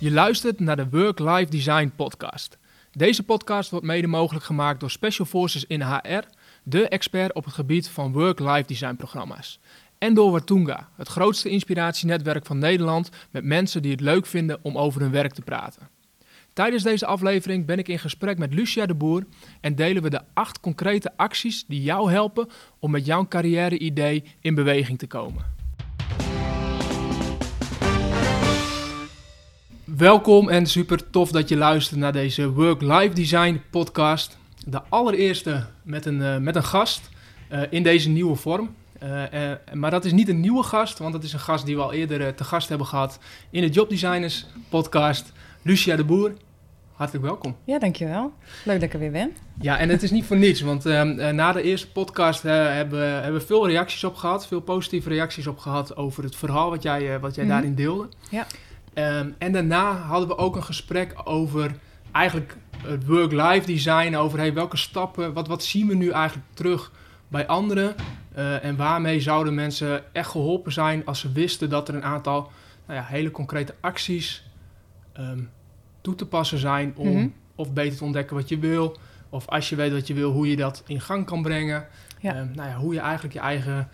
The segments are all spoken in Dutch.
Je luistert naar de Work-Life Design podcast. Deze podcast wordt mede mogelijk gemaakt door Special Forces in HR, de expert op het gebied van Work-Life Design programma's. En door Watunga, het grootste inspiratienetwerk van Nederland met mensen die het leuk vinden om over hun werk te praten. Tijdens deze aflevering ben ik in gesprek met Lucia de Boer en delen we de acht concrete acties die jou helpen om met jouw carrière-idee in beweging te komen. Welkom en super tof dat je luistert naar deze Work-Life Design podcast. De allereerste met een, uh, met een gast uh, in deze nieuwe vorm. Uh, maar dat is niet een nieuwe gast, want dat is een gast die we al eerder te gast hebben gehad in de Job Designers podcast. Lucia de Boer, hartelijk welkom. Ja, dankjewel. Leuk dat ik er weer ben. Ja, en het is niet voor niets, want ehm, na de eerste podcast hebben, hebben we veel reacties op gehad. Veel positieve reacties op gehad over het verhaal wat jij, wat jij mm -hmm. daarin deelde. Ja. Um, en daarna hadden we ook een gesprek over eigenlijk het work-life design. Over hey, welke stappen, wat, wat zien we nu eigenlijk terug bij anderen? Uh, en waarmee zouden mensen echt geholpen zijn als ze wisten dat er een aantal nou ja, hele concrete acties um, toe te passen zijn om mm -hmm. of beter te ontdekken wat je wil. Of als je weet wat je wil, hoe je dat in gang kan brengen. Ja. Um, nou ja, hoe je eigenlijk je eigen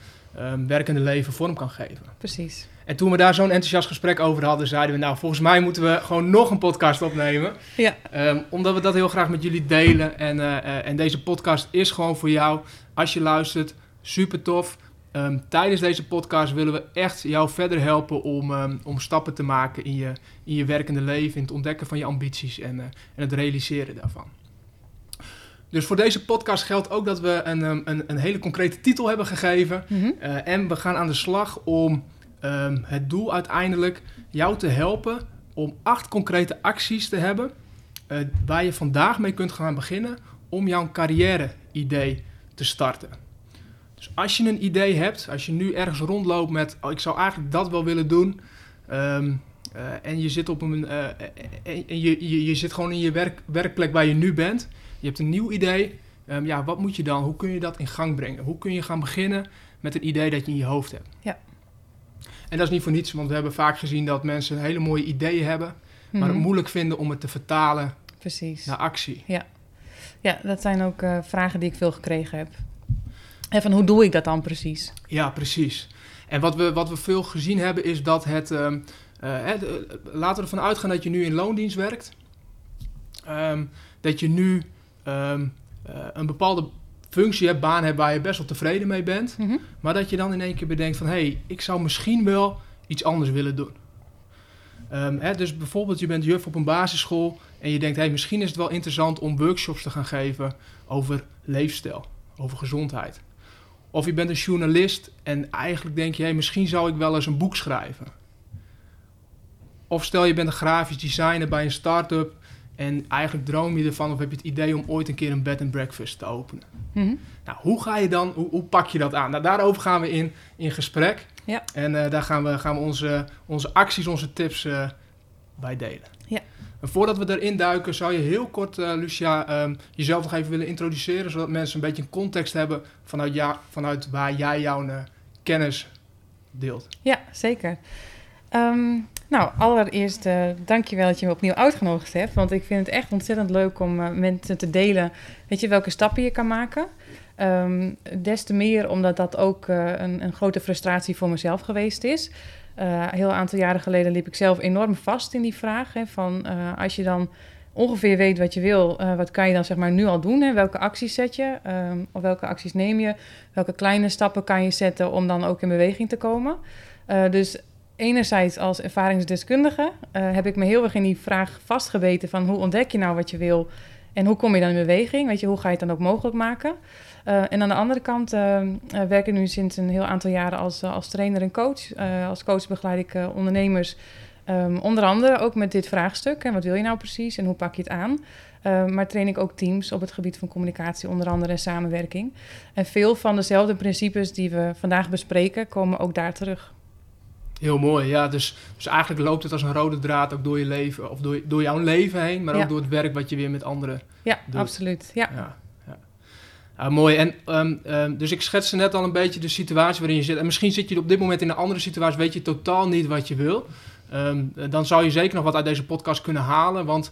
werkende leven vorm kan geven. Precies. En toen we daar zo'n enthousiast gesprek over hadden, zeiden we... nou, volgens mij moeten we gewoon nog een podcast opnemen. Ja. Um, omdat we dat heel graag met jullie delen. En, uh, uh, en deze podcast is gewoon voor jou. Als je luistert, super tof. Um, tijdens deze podcast willen we echt jou verder helpen om, um, om stappen te maken in je, in je werkende leven... in het ontdekken van je ambities en, uh, en het realiseren daarvan. Dus voor deze podcast geldt ook dat we een, een, een hele concrete titel hebben gegeven. Mm -hmm. en we gaan aan de slag om... Um, het doel uiteindelijk jou te helpen om acht concrete acties te hebben uh, waar je vandaag mee kunt gaan beginnen om jouw carrière-idee te starten. Dus als je een idee hebt, als je nu ergens rondloopt met oh, ik zou eigenlijk dat wel willen doen um, uh, en je zit op een uh, en je, je, zit gewoon in je werk, werkplek waar je nu bent, je hebt een nieuw idee, um, ja, wat moet je dan? Hoe kun je dat in gang brengen? Hoe kun je gaan beginnen met een idee dat je in je hoofd hebt? Ja. En dat is niet voor niets, want we hebben vaak gezien dat mensen hele mooie ideeën hebben, mm Mhm. maar het moeilijk vinden om het te vertalen Precies. naar actie. Ja. ja, dat zijn ook uh, vragen die ik veel gekregen heb. En van hoe doe ik dat dan precies? Ja, precies. En wat we, wat we veel gezien hebben is dat het... Um, uh, hè, de, laten we ervan uitgaan dat je nu in loondienst werkt. Um, dat je nu um, uh, een bepaalde functie hebt, baan hebt waar je best wel tevreden mee bent. Mm -hmm. Maar dat je dan in één keer bedenkt van... hé, hey, ik zou misschien wel iets anders willen doen. Um, hè, dus bijvoorbeeld je bent juf op een basisschool... en je denkt, hé, hey, misschien is het wel interessant om workshops te gaan geven... over leefstijl, over gezondheid. Of je bent een journalist en eigenlijk denk je... hé, hey, misschien zou ik wel eens een boek schrijven. Of stel je bent een grafisch designer bij een start-up... En eigenlijk droom je ervan of heb je het idee om ooit een keer een bed and breakfast te openen. Mm -hmm. Nou, hoe ga je dan, hoe, hoe, pak je dat aan? Nou, daarover gaan we in, in gesprek. Ja. En uh, daar gaan we, gaan we onze, onze acties, onze tips uh, bij delen. Ja. En voordat we erin duiken, zou je heel kort, uh, Lucia, um, jezelf nog even willen introduceren, zodat mensen een beetje een context hebben vanuit, ja, vanuit waar jij jouw kennis deelt. Ja, zeker. Um, nou, allereerst uh, dankjewel dat je me opnieuw uitgenodigd hebt. Want ik vind het echt ontzettend leuk om uh, mensen te delen, weet je, welke stappen je kan maken. Um, des te meer omdat dat ook uh, een, een, grote frustratie voor mezelf geweest is. een heel aantal jaren geleden liep ik zelf enorm vast in die vraag. Hè, van als je dan ongeveer weet wat je wil, wat kan je dan zeg maar nu al doen? Hè? Welke acties zet je? Um, of welke acties neem je? Welke kleine stappen kan je zetten om dan ook in beweging te komen? dus enerzijds als ervaringsdeskundige uh, heb ik me heel erg in die vraag vastgebeten van hoe ontdek je nou wat je wil en hoe kom je dan in beweging? Weet je, hoe ga je het dan ook mogelijk maken? Uh, en aan de andere kant uh, werk ik nu sinds een heel aantal jaren als, als trainer en coach. als coach begeleid ik ondernemers um, onder andere ook met dit vraagstuk. En wat wil je nou precies en hoe pak je het aan? maar train ik ook teams op het gebied van communicatie, onder andere en samenwerking. En veel van dezelfde principes die we vandaag bespreken, komen ook daar terug. Heel mooi, ja. Dus, dus eigenlijk loopt het als een rode draad ook door je leven, of door, door jouw leven heen, maar ja. ook door het werk wat je weer met anderen Ja, doet. absoluut. Ja. ja, ja. Ah, mooi. En, um, um, dus ik schetste net al een beetje de situatie waarin je zit. En misschien zit je op dit moment in een andere situatie, weet je totaal niet wat je wil. ehm, dan zou je zeker nog wat uit deze podcast kunnen halen. Want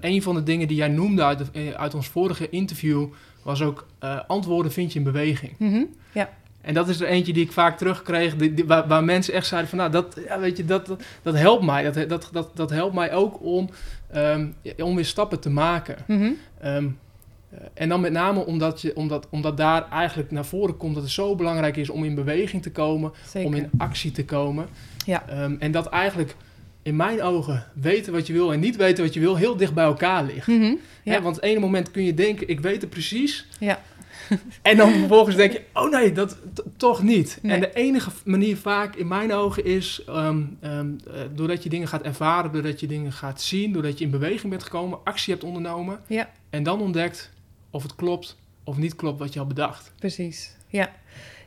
een van de dingen die jij noemde uit, uit ons vorige interview was ook uh, antwoorden vind je in beweging. Mhm, Ja. En dat is er eentje die ik vaak terugkreeg, die, die, waar, waar, mensen echt zeiden van, nou, dat, ja, weet je, dat, dat, dat helpt mij. Dat, dat, dat, dat helpt mij ook om, um, om weer stappen te maken. Mhm. Um, en dan met name omdat, je, omdat, omdat daar eigenlijk naar voren komt dat het zo belangrijk is om in beweging te komen, Zeker. om in actie te komen. Ja. Um, en dat eigenlijk in mijn ogen weten wat je wil en niet weten wat je wil heel dicht bij elkaar ligt. Mhm, ja. Hè, want het ene moment kun je denken, ik weet het precies. Ja. En dan vervolgens denk je, oh nee, dat toch niet. Nee. En de enige manier vaak in mijn ogen is, um, um, uh, doordat je dingen gaat ervaren, doordat je dingen gaat zien, doordat je in beweging bent gekomen, actie hebt ondernomen. Ja. En dan ontdekt of het klopt of niet klopt wat je had bedacht. Precies, ja.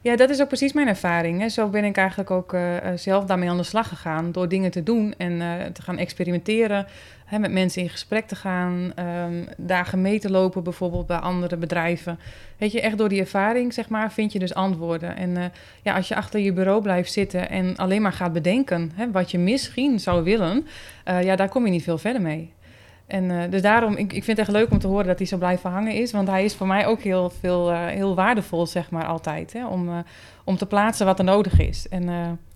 Ja, dat is ook precies mijn ervaring. Hè. Zo ben ik eigenlijk ook uh, zelf daarmee aan de slag gegaan. Door dingen te doen en uh, te gaan experimenteren. Hè, met mensen in gesprek te gaan. Um, dagen mee te lopen bijvoorbeeld bij andere bedrijven. Weet je, echt door die ervaring zeg maar vind je dus antwoorden. En ja, als je achter je bureau blijft zitten en alleen maar gaat bedenken... Hè, wat je misschien zou willen, ja, daar kom je niet veel verder mee. En uh, dus daarom, ik, ik vind het echt leuk om te horen dat hij zo blijven hangen is. Want hij is voor mij ook heel, veel, uh, heel waardevol, zeg maar, altijd. Hè, om, uh, om te plaatsen wat er nodig is. En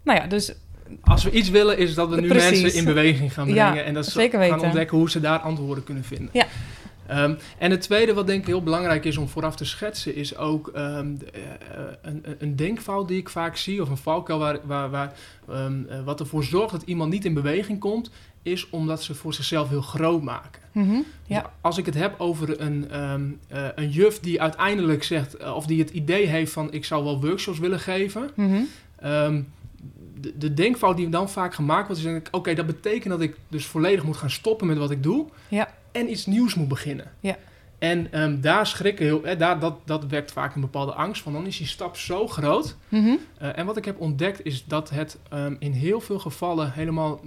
nou ja, dus... Als we iets willen, is dat we nu Precies. mensen in beweging gaan brengen. Ja, en dat ze gaan ontdekken hoe ze daar antwoorden kunnen vinden. Ja. Um, en het tweede wat denk ik heel belangrijk is om vooraf te schetsen... is ook um, de, een, een, denkfout die ik vaak zie... of een valkuil waar, waar, waar, um, wat ervoor zorgt dat iemand niet in beweging komt is omdat ze voor zichzelf heel groot maken. Mm -hmm, ja. dus als ik het heb over een, uh, een juf die uiteindelijk zegt, of die het idee heeft van ik zou wel workshops willen geven. Mm -hmm. um, de, de, denkfout die dan vaak gemaakt wordt, is denk ik, oké, okay, dat betekent dat ik dus volledig moet gaan stoppen met wat ik doe ja. En iets nieuws moet beginnen. Ja. En um, daar schrikken heel, eh, daar, dat, dat wekt vaak een bepaalde angst van. Dan is die stap zo groot. Mm -hmm. uh, en wat ik heb ontdekt is dat het um, in heel veel gevallen helemaal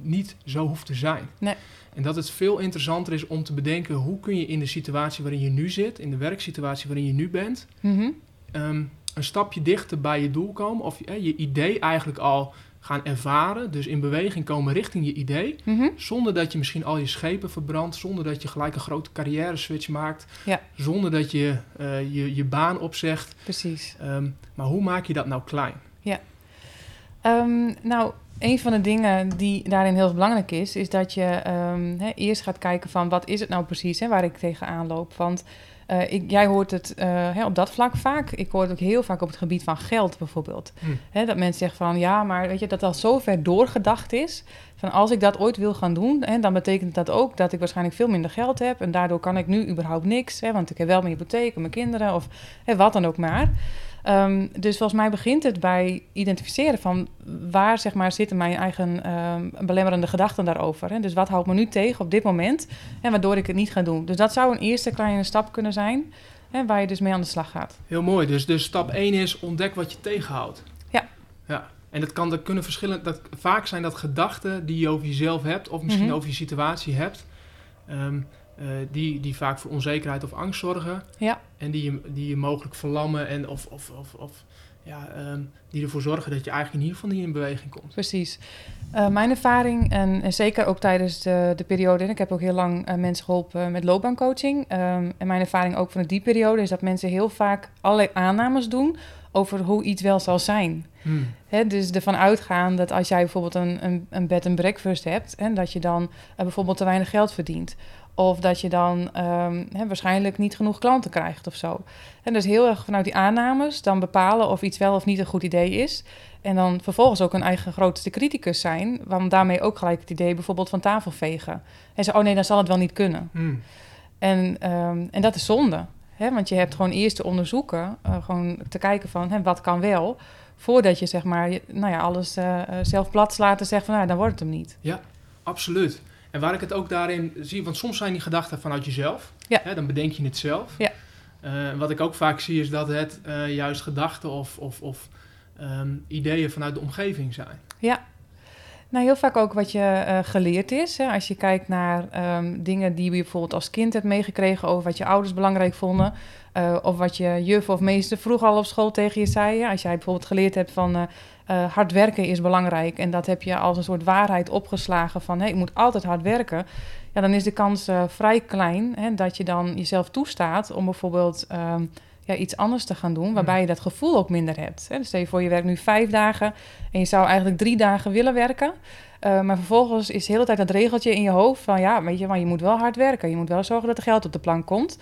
niet zo hoeft te zijn. Nee. En dat het veel interessanter is om te bedenken hoe kun je in de situatie waarin je nu zit, in de werksituatie waarin je nu bent, mm -hmm. um, een stapje dichter bij je doel komen. Of eh, je idee eigenlijk al gaan ervaren. Dus in beweging komen richting je idee. Mm -hmm. Zonder dat je misschien al je schepen verbrandt. Zonder dat je gelijk een grote carrière switch maakt. Ja. Zonder dat je uh, je, je baan opzegt. Precies. Um, maar hoe maak je dat nou klein? Ja. Um, nou, een van de dingen die daarin heel belangrijk is, is dat je um, he, eerst gaat kijken van wat is het nou precies hè, waar ik tegenaan loop. Want uh, ik, jij hoort het uh, hè, op dat vlak vaak. Ik hoor het ook heel vaak op het gebied van geld bijvoorbeeld. Hm. Hè, dat mensen zeggen van ja, maar weet je, dat al zo ver doorgedacht is. Van als ik dat ooit wil gaan doen, hè, dan betekent dat ook dat ik waarschijnlijk veel minder geld heb. En daardoor kan ik nu überhaupt niks. Hè, want ik heb wel mijn hypotheek en mijn kinderen of hè, wat dan ook maar. Um, dus volgens mij begint het bij identificeren van waar zeg maar, zitten mijn eigen um, belemmerende gedachten daarover. Hè? Dus wat houdt me nu tegen op dit moment en waardoor ik het niet ga doen. Dus dat zou een eerste kleine stap kunnen zijn hè, waar je dus mee aan de slag gaat. Heel mooi. Dus, dus stap 1 is ontdek wat je tegenhoudt. Ja. ja. En dat, kan, dat kunnen verschillen. Dat, vaak zijn dat gedachten die je over jezelf hebt of misschien Mhm. over je situatie hebt. Um, uh, die, die vaak voor onzekerheid of angst zorgen. Ja. En die je, die je mogelijk verlammen en of, of, of, of ja, um, die ervoor zorgen dat je eigenlijk in ieder geval niet in beweging komt. Precies. Uh, mijn ervaring, en, en, zeker ook tijdens de, de periode, en ik heb ook heel lang uh, mensen geholpen met loopbaancoaching. Um, en mijn ervaring ook van die periode is dat mensen heel vaak allerlei aannames doen over hoe iets wel zal zijn. Hmm. He, dus ervan uitgaan dat als jij bijvoorbeeld een, een, een bed and breakfast hebt, en dat je dan uh, bijvoorbeeld te weinig geld verdient. Of dat je dan um, he, waarschijnlijk niet genoeg klanten krijgt of zo. En dus heel erg vanuit die aannames dan bepalen of iets wel of niet een goed idee is. En dan vervolgens ook een eigen grootste criticus zijn. Want daarmee ook gelijk het idee bijvoorbeeld van tafel vegen. En zo, oh nee, dan zal het wel niet kunnen. Hmm. En, um, en dat is zonde. Want je hebt gewoon eerst te onderzoeken, uh, gewoon te kijken van wat kan wel. Voordat je zeg maar, nou ja, alles uh, zelf plat slaat en zegt van nou, dan wordt het hem niet. Ja, absoluut. En waar ik het ook daarin zie, want soms zijn die gedachten vanuit jezelf. Ja. Hè, dan bedenk je het zelf. Ja. Uh, wat ik ook vaak zie is dat het uh, juist gedachten of, of, of um, ideeën vanuit de omgeving zijn. Ja. Nou, heel vaak ook wat je uh, geleerd is. Hè? Als je kijkt naar um, dingen die je bijvoorbeeld als kind hebt meegekregen over wat je ouders belangrijk vonden. Of wat je juf of meester vroeg al op school tegen je zei. Als jij bijvoorbeeld geleerd hebt van uh, eh, hard werken is belangrijk en dat heb je als een soort waarheid opgeslagen van hey, ik moet altijd hard werken, ja, dan is de kans eh, vrij klein hè, dat je dan jezelf toestaat om bijvoorbeeld ehm, ja, iets anders te gaan doen, waarbij je dat gevoel ook minder hebt. Hè. Dus stel je voor, je werkt nu vijf dagen en je zou eigenlijk drie dagen willen werken. Uh, maar vervolgens is de hele tijd dat regeltje in je hoofd van ja, weet je, maar je moet wel hard werken. Je moet wel zorgen dat er geld op de plank komt.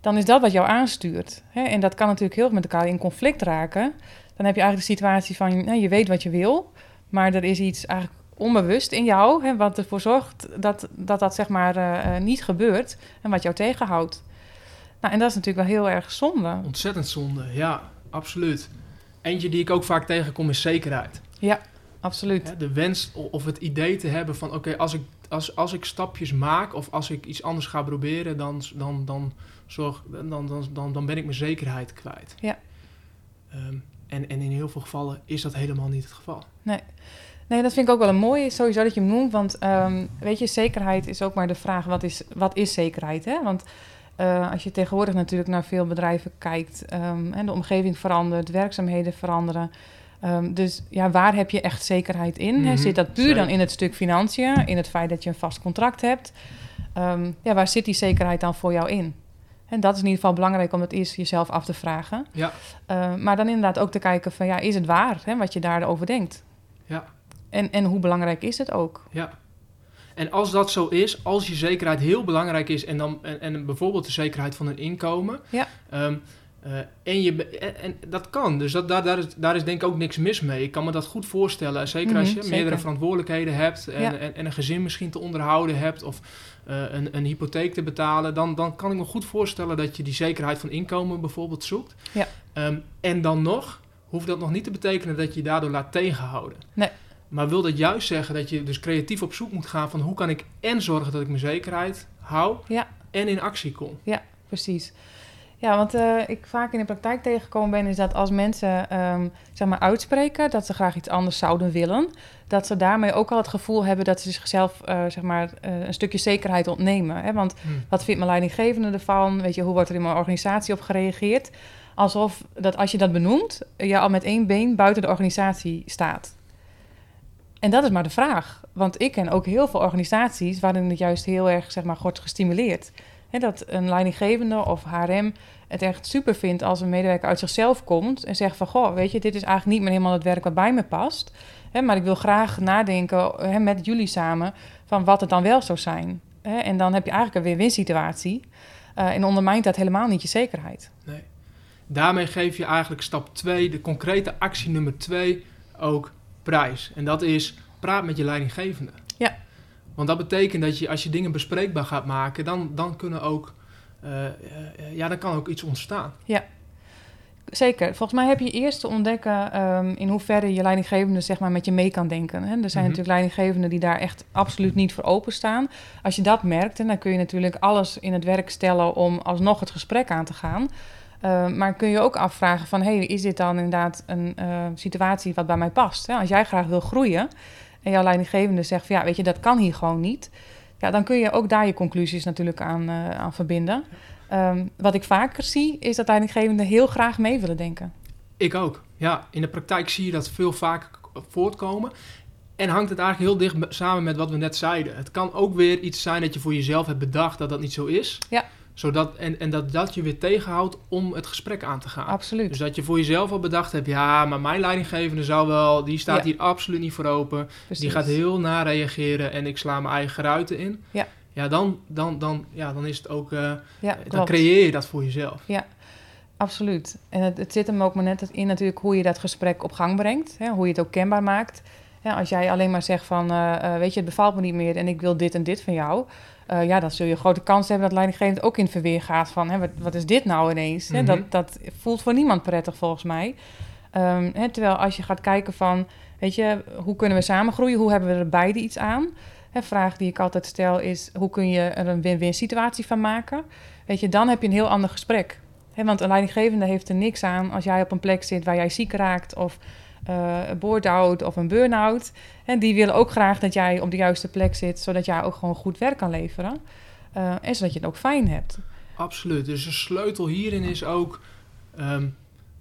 Dan is dat wat jou aanstuurt. Hè? En dat kan natuurlijk heel erg met elkaar in conflict raken. Dan heb je eigenlijk de situatie van nou, je weet wat je wil, maar er is iets eigenlijk onbewust in jou, hè, wat ervoor zorgt dat dat, dat zeg maar uh, niet gebeurt en wat jou tegenhoudt. Nou, en dat is natuurlijk wel heel erg zonde. Ontzettend zonde, ja, absoluut. Eentje die ik ook vaak tegenkom is zekerheid. Ja, absoluut. De wens of het idee te hebben van oké, als, ik, als, als ik stapjes maak of als ik iets anders ga proberen, dan, dan, dan, zorg, dan, dan, dan, dan ben ik mijn zekerheid kwijt. Ja. Um, en, en in heel veel gevallen is dat helemaal niet het geval. Nee. Nee, dat vind ik ook wel een mooie, sowieso dat je hem noemt. Want um, weet je, zekerheid is ook maar de vraag, wat is, wat is zekerheid? Hè? Want uh, als je tegenwoordig natuurlijk naar veel bedrijven kijkt... Um, en de omgeving verandert, werkzaamheden veranderen... Um, dus ja, waar heb je echt zekerheid in? Mm -hmm. Zit dat puur dan in het stuk financiën, in het feit dat je een vast contract hebt? Um, ja, waar zit die zekerheid dan voor jou in? En dat is in ieder geval belangrijk om het eerst jezelf af te vragen. Ja. Uh, maar dan inderdaad ook te kijken van ja, is het waar hè, wat je daarover denkt? Ja. En, en hoe belangrijk is het ook? Ja. En als dat zo is, als je zekerheid heel belangrijk is en dan en, en bijvoorbeeld de zekerheid van een inkomen. Ja. Um, uh, en, je, en, en, dat kan, dus dat, daar, daar, is, daar is denk ik ook niks mis mee. Ik kan me dat goed voorstellen. Zeker mm -hmm, als je zeker. meerdere verantwoordelijkheden hebt en, Ja. en, en, een gezin misschien te onderhouden hebt of een, een hypotheek te betalen. Dan, dan kan ik me goed voorstellen dat je die zekerheid van inkomen bijvoorbeeld zoekt. Ja. Um, en dan nog hoeft dat nog niet te betekenen dat je je daardoor laat tegenhouden. Nee. Maar wil dat juist zeggen dat je dus creatief op zoek moet gaan van hoe kan ik en zorgen dat ik mijn zekerheid hou Ja. en in actie kom. Ja, precies. Ja, want uh, ik vaak in de praktijk tegengekomen ben, is dat als mensen um, zeg maar uitspreken dat ze graag iets anders zouden willen, dat ze daarmee ook al het gevoel hebben dat ze zichzelf uh, zeg maar, uh, een stukje zekerheid ontnemen. Hè? Want Hmm. wat vindt mijn leidinggevende ervan? Weet je, hoe wordt er in mijn organisatie op gereageerd? Alsof dat als je dat benoemt, je al met één been buiten de organisatie staat. En dat is maar de vraag. Want ik ken ook heel veel organisaties waarin het juist heel erg zeg maar, wordt gestimuleerd. Dat een leidinggevende of HRM het echt super vindt als een medewerker uit zichzelf komt en zegt van goh, weet je, dit is eigenlijk niet meer helemaal het werk wat bij me past. Maar ik wil graag nadenken met jullie samen van wat het dan wel zou zijn. En dan heb je eigenlijk een win-win situatie. Uh, en ondermijnt dat helemaal niet je zekerheid. Nee. Daarmee geef je eigenlijk stap 2, de concrete actie nummer 2, ook prijs. En dat is praat met je leidinggevende. Want dat betekent dat je als je dingen bespreekbaar gaat maken, dan, dan kunnen ook uh, uh, ja, dan kan ook iets ontstaan. Ja, zeker. Volgens mij heb je eerst te ontdekken um, in hoeverre je leidinggevende zeg maar, met je mee kan denken. Hè? Er zijn Mhm. natuurlijk leidinggevenden die daar echt absoluut niet voor openstaan. Als je dat merkt, dan kun je natuurlijk alles in het werk stellen om alsnog het gesprek aan te gaan. Uh, maar kun je ook afvragen van, hey, is dit dan inderdaad een uh, situatie wat bij mij past? Hè? Als jij graag wil groeien en jouw leidinggevende zegt van, ja, weet je, dat kan hier gewoon niet. Ja, dan kun je ook daar je conclusies natuurlijk aan, uh, aan verbinden. Um, wat ik vaker zie, is dat leidinggevenden heel graag mee willen denken. Ik ook. Ja, in de praktijk zie je dat veel vaker voortkomen. En hangt het eigenlijk heel dicht samen met wat we net zeiden. Het kan ook weer iets zijn dat je voor jezelf hebt bedacht dat dat niet zo is. Ja. Zodat, en, en dat dat je weer tegenhoudt om het gesprek aan te gaan. Absoluut. Dus dat je voor jezelf al bedacht hebt, ja, maar mijn leidinggevende zou wel, die staat ja. hier absoluut niet voor open. Precies. Die gaat heel na reageren en ik sla mijn eigen ruiten in. Ja. Ja, dan, dan, dan, ja, dan is het ook, uh, ja, dan creëer je dat voor jezelf. Ja, absoluut. En het, het zit hem ook maar net in natuurlijk hoe je dat gesprek op gang brengt. Hè, hoe je het ook kenbaar maakt. Ja, als jij alleen maar zegt van, uh, uh, weet je, het bevalt me niet meer en ik wil dit en dit van jou. Uh, ja, dan zul je grote kans hebben dat leidinggevend ook in het verweer gaat van, hè, wat, wat is dit nou ineens? Mm -hmm. hè, dat, dat voelt voor niemand prettig volgens mij. Um, hè, terwijl als je gaat kijken van, weet je, hoe kunnen we samen groeien? Hoe hebben we er beide iets aan? Een vraag die ik altijd stel is, hoe kun je er een win-win situatie van maken? Weet je, dan heb je een heel ander gesprek. He, want een leidinggevende heeft er niks aan als jij op een plek zit waar jij ziek raakt of een board-out of een burn-out. En die willen ook graag dat jij op de juiste plek zit, zodat jij ook gewoon goed werk kan leveren. Uh, en zodat je het ook fijn hebt. Absoluut. Dus de sleutel hierin is ook, um,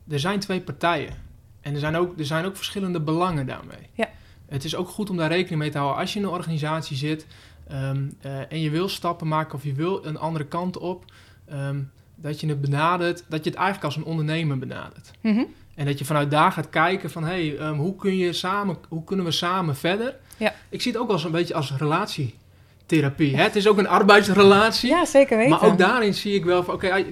er zijn twee partijen. En er zijn, ook, er zijn ook verschillende belangen daarmee. Ja. Het is ook goed om daar rekening mee te houden. Als je in een organisatie zit ehm, eh, en je wil stappen maken of je wil een andere kant op, ehm, dat je het benadert, dat je het eigenlijk als een ondernemer benadert. Mhm. En dat je vanuit daar gaat kijken van, hé, hey, ehm, hoe, kun je samen, hoe kunnen we samen verder? Ja. Ik zie het ook als een beetje als relatietherapie. Hè? Het is ook een arbeidsrelatie. Ja, zeker weten. Maar ook daarin zie ik wel van, oké,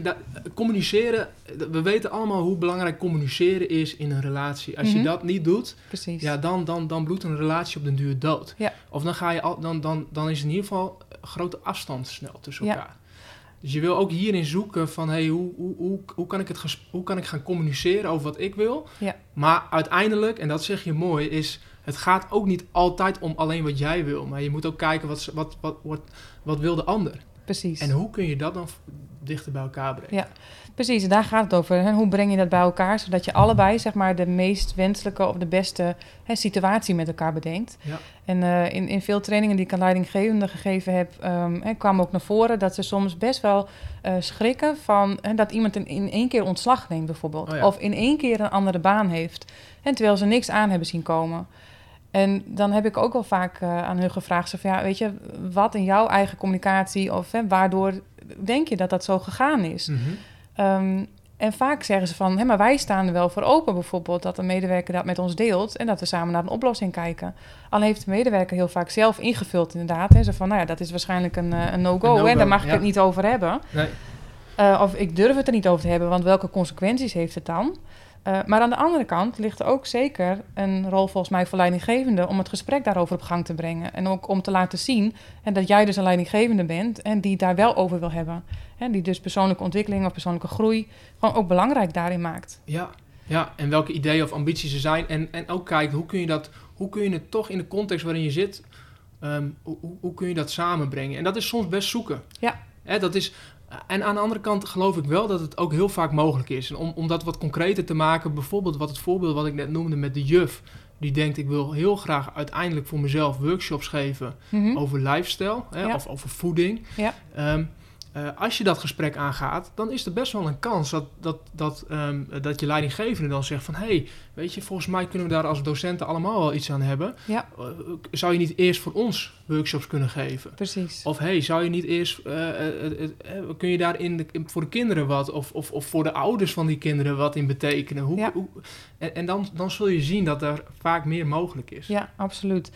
communiceren. We weten allemaal hoe belangrijk communiceren is in een relatie. Als Mhm. je dat niet doet, Precies. ja, dan, dan, dan bloedt een relatie op den duur dood. Ja. Of dan, ga je al, dan, dan, dan is in ieder geval grote afstand snel tussen Ja. Dus je wil ook hierin zoeken van, hey, hoe, hoe, hoe, hoe, kan ik het hoe kan ik gaan communiceren over wat ik wil? Ja. Maar uiteindelijk, en dat zeg je mooi, is het gaat ook niet altijd om alleen wat jij wil. Maar je moet ook kijken wat, wat, wat, wat, wat wil de ander. Precies. En hoe kun je dat dan dichter bij elkaar brengen? Ja. Precies, daar gaat het over. Hoe breng je dat bij elkaar, zodat je allebei zeg maar, de meest wenselijke of de beste hè, situatie met elkaar bedenkt. Ja. En eh, in, in veel trainingen die ik aan leidinggevenden gegeven heb, ehm, hè, kwam ook naar voren dat ze soms best wel eh, schrikken van hè, dat iemand in, in één keer ontslag neemt bijvoorbeeld. Oh ja. Of in één keer een andere baan heeft. En terwijl ze niks aan hebben zien komen. En dan heb ik ook wel vaak eh, aan hun gevraagd: zo van, ja, weet je, wat in jouw eigen communicatie of hè, waardoor denk je dat dat zo gegaan is? Mhm. Ehm, en vaak zeggen ze van, hé, maar wij staan er wel voor open bijvoorbeeld... dat een medewerker dat met ons deelt en dat we samen naar een oplossing kijken. Al heeft de medewerker heel vaak zelf ingevuld inderdaad. Hè, zo van, nou ja, dat is waarschijnlijk een, eh, een no-go, no-go, daar mag ik het niet over hebben. Nee. Eh, of ik durf het er niet over te hebben, want welke consequenties heeft het dan? Eh, maar aan de andere kant ligt er ook zeker een rol volgens mij voor leidinggevende... om het gesprek daarover op gang te brengen. En ook om te laten zien en dat jij dus een leidinggevende bent... en die daar wel over wil hebben. En die dus persoonlijke ontwikkeling of persoonlijke groei... gewoon ook belangrijk daarin maakt. Ja, ja, en welke ideeën of ambities er zijn. En, en ook kijken, hoe kun, je dat, hoe kun je het toch in de context waarin je zit, ehm, hoe, hoe- hoe kun je dat samenbrengen? En dat is soms best zoeken. Ja. Hè, dat is, en aan de andere kant geloof ik wel dat het ook heel vaak mogelijk is. En om, om dat wat concreter te maken, bijvoorbeeld wat het voorbeeld wat ik net noemde met de juf. Die denkt, ik wil heel graag uiteindelijk voor mezelf workshops geven Mhm. over lifestyle hè, Ja. of over voeding. Ja. Ehm, eh, als je dat gesprek aangaat, dan is er best wel een kans dat, dat, dat, ehm, dat je leidinggevende dan zegt van... hé, hey, weet je, volgens mij kunnen we daar als docenten allemaal wel iets aan hebben. Ja. Eh, zou je niet eerst voor ons workshops kunnen geven? Precies. Of hey, zou je niet eerst, eh, kun je daar in de, voor de kinderen wat, of, of, of voor de ouders van die kinderen wat in betekenen? Hoe, Ja. hoe, en en dan, dan zul je zien dat er vaak meer mogelijk is. Ja, absoluut.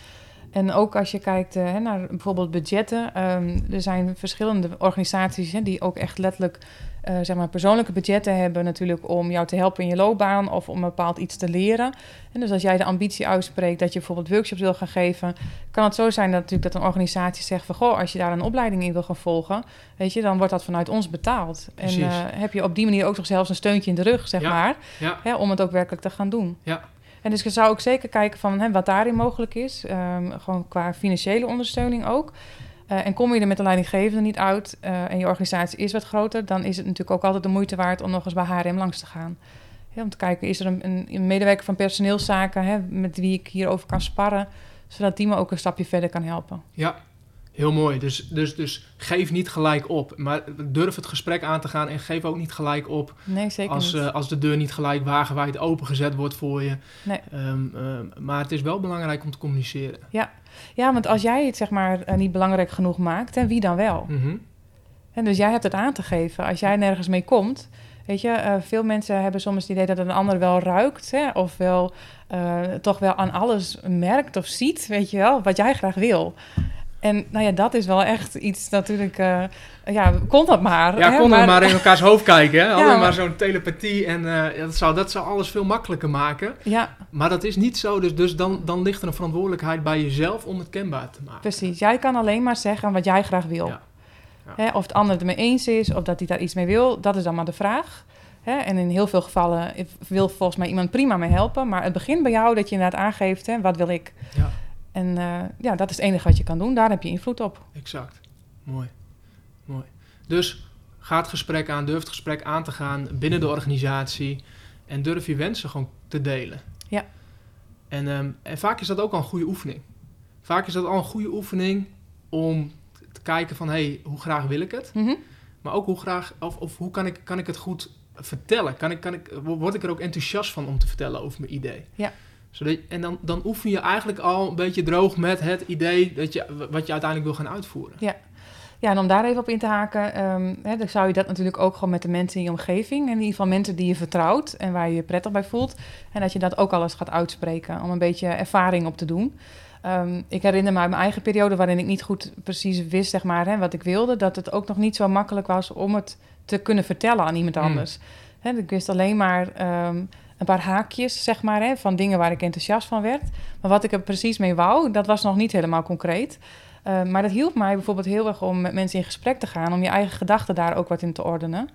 En ook als je kijkt eh, naar bijvoorbeeld budgetten. ehm, er zijn verschillende organisaties hè, die ook echt letterlijk eh, zeg maar persoonlijke budgetten hebben natuurlijk om jou te helpen in je loopbaan of om een bepaald iets te leren. En dus als jij de ambitie uitspreekt dat je bijvoorbeeld workshops wil gaan geven, kan het zo zijn dat natuurlijk dat een organisatie zegt van goh, als je daar een opleiding in wil gaan volgen, weet je, dan wordt dat vanuit ons betaald. Precies. En eh, heb je op die manier ook nog zelfs een steuntje in de rug, zeg Ja. maar, Ja, hè, om het ook werkelijk te gaan doen. ja, En dus je zou ook zeker kijken van hè, wat daarin mogelijk is. Ehm, gewoon qua financiële ondersteuning ook. Eh, en kom je er met de leidinggevende niet uit eh, en je organisatie is wat groter, dan is het natuurlijk ook altijd de moeite waard om nog eens bij HRM langs te gaan. Om te kijken, is er een, een medewerker van personeelszaken hè, met wie ik hierover kan sparren, zodat die me ook een stapje verder kan helpen. ja. Heel mooi. Dus, dus, dus geef niet gelijk op. Maar durf het gesprek aan te gaan en geef ook niet gelijk op Nee, zeker als, niet. eh, als de deur niet gelijk wagenwijd opengezet wordt voor je. Nee. Ehm, ehm, maar het is wel belangrijk om te communiceren. Ja, want als jij het zeg maar eh, niet belangrijk genoeg maakt, hè, wie dan wel? Mhm. En dus jij hebt het aan te geven. Als jij nergens mee komt. Weet je, eh, veel mensen hebben soms het idee dat een ander wel ruikt. Hè, of wel toch wel aan alles merkt of ziet. Weet je wel, wat jij graag wil. En nou ja, dat is wel echt iets natuurlijk. eh, ja, kon dat maar. Ja, hè, konden we maar in elkaars hoofd kijken. Hè? Alleen maar- maar zo'n telepathie. En eh, dat, zou, dat zou alles veel makkelijker maken. Ja, Maar dat is niet zo. Dus, dus dan, dan ligt er een verantwoordelijkheid bij jezelf om het kenbaar te maken. precies. Jij kan alleen maar zeggen wat jij graag wil. Ja. Ja. Hè, of het ander het ermee eens is, of dat hij daar iets mee wil, dat is dan maar de vraag. Hè, en in heel veel gevallen wil volgens mij iemand prima mee helpen. Maar het begint bij jou dat je inderdaad aangeeft, hè, wat wil ik? Ja. En eh, ja, dat is het enige wat je kan doen. Daar heb je invloed op. Exact. Mooi. Mooi. Dus ga het gesprek aan. Durf het gesprek aan te gaan binnen de organisatie. En durf je wensen gewoon te delen. Ja. En, ehm, en vaak is dat ook al een goede oefening. Vaak is dat al een goede oefening om te kijken van... hé, hey, hoe graag wil ik het? Mhm. Maar ook hoe graag, of, of hoe kan ik, kan ik het goed vertellen? Kan ik, kan ik, word ik er ook enthousiast van om te vertellen over mijn idee? Ja. Zodat, en dan, dan oefen je eigenlijk al een beetje droog met het idee dat je, wat je uiteindelijk wil gaan uitvoeren. Ja. Ja, en om daar even op in te haken, um, hè, dan zou je dat natuurlijk ook gewoon met de mensen in je omgeving, in ieder geval mensen die je vertrouwt en waar je je prettig bij voelt, en dat je dat ook alles gaat uitspreken om een beetje ervaring op te doen. Um, ik herinner me uit mijn eigen periode waarin ik niet goed precies wist zeg maar, hè, wat ik wilde, dat het ook nog niet zo makkelijk was om het te kunnen vertellen aan iemand Mm. anders. Hè, ik wist alleen maar ehm, een paar haakjes zeg maar, hè, van dingen waar ik enthousiast van werd. Maar wat ik er precies mee wou, dat was nog niet helemaal concreet. Uh, maar dat hielp mij bijvoorbeeld heel erg om met mensen in gesprek te gaan, om je eigen gedachten daar ook wat in te ordenen.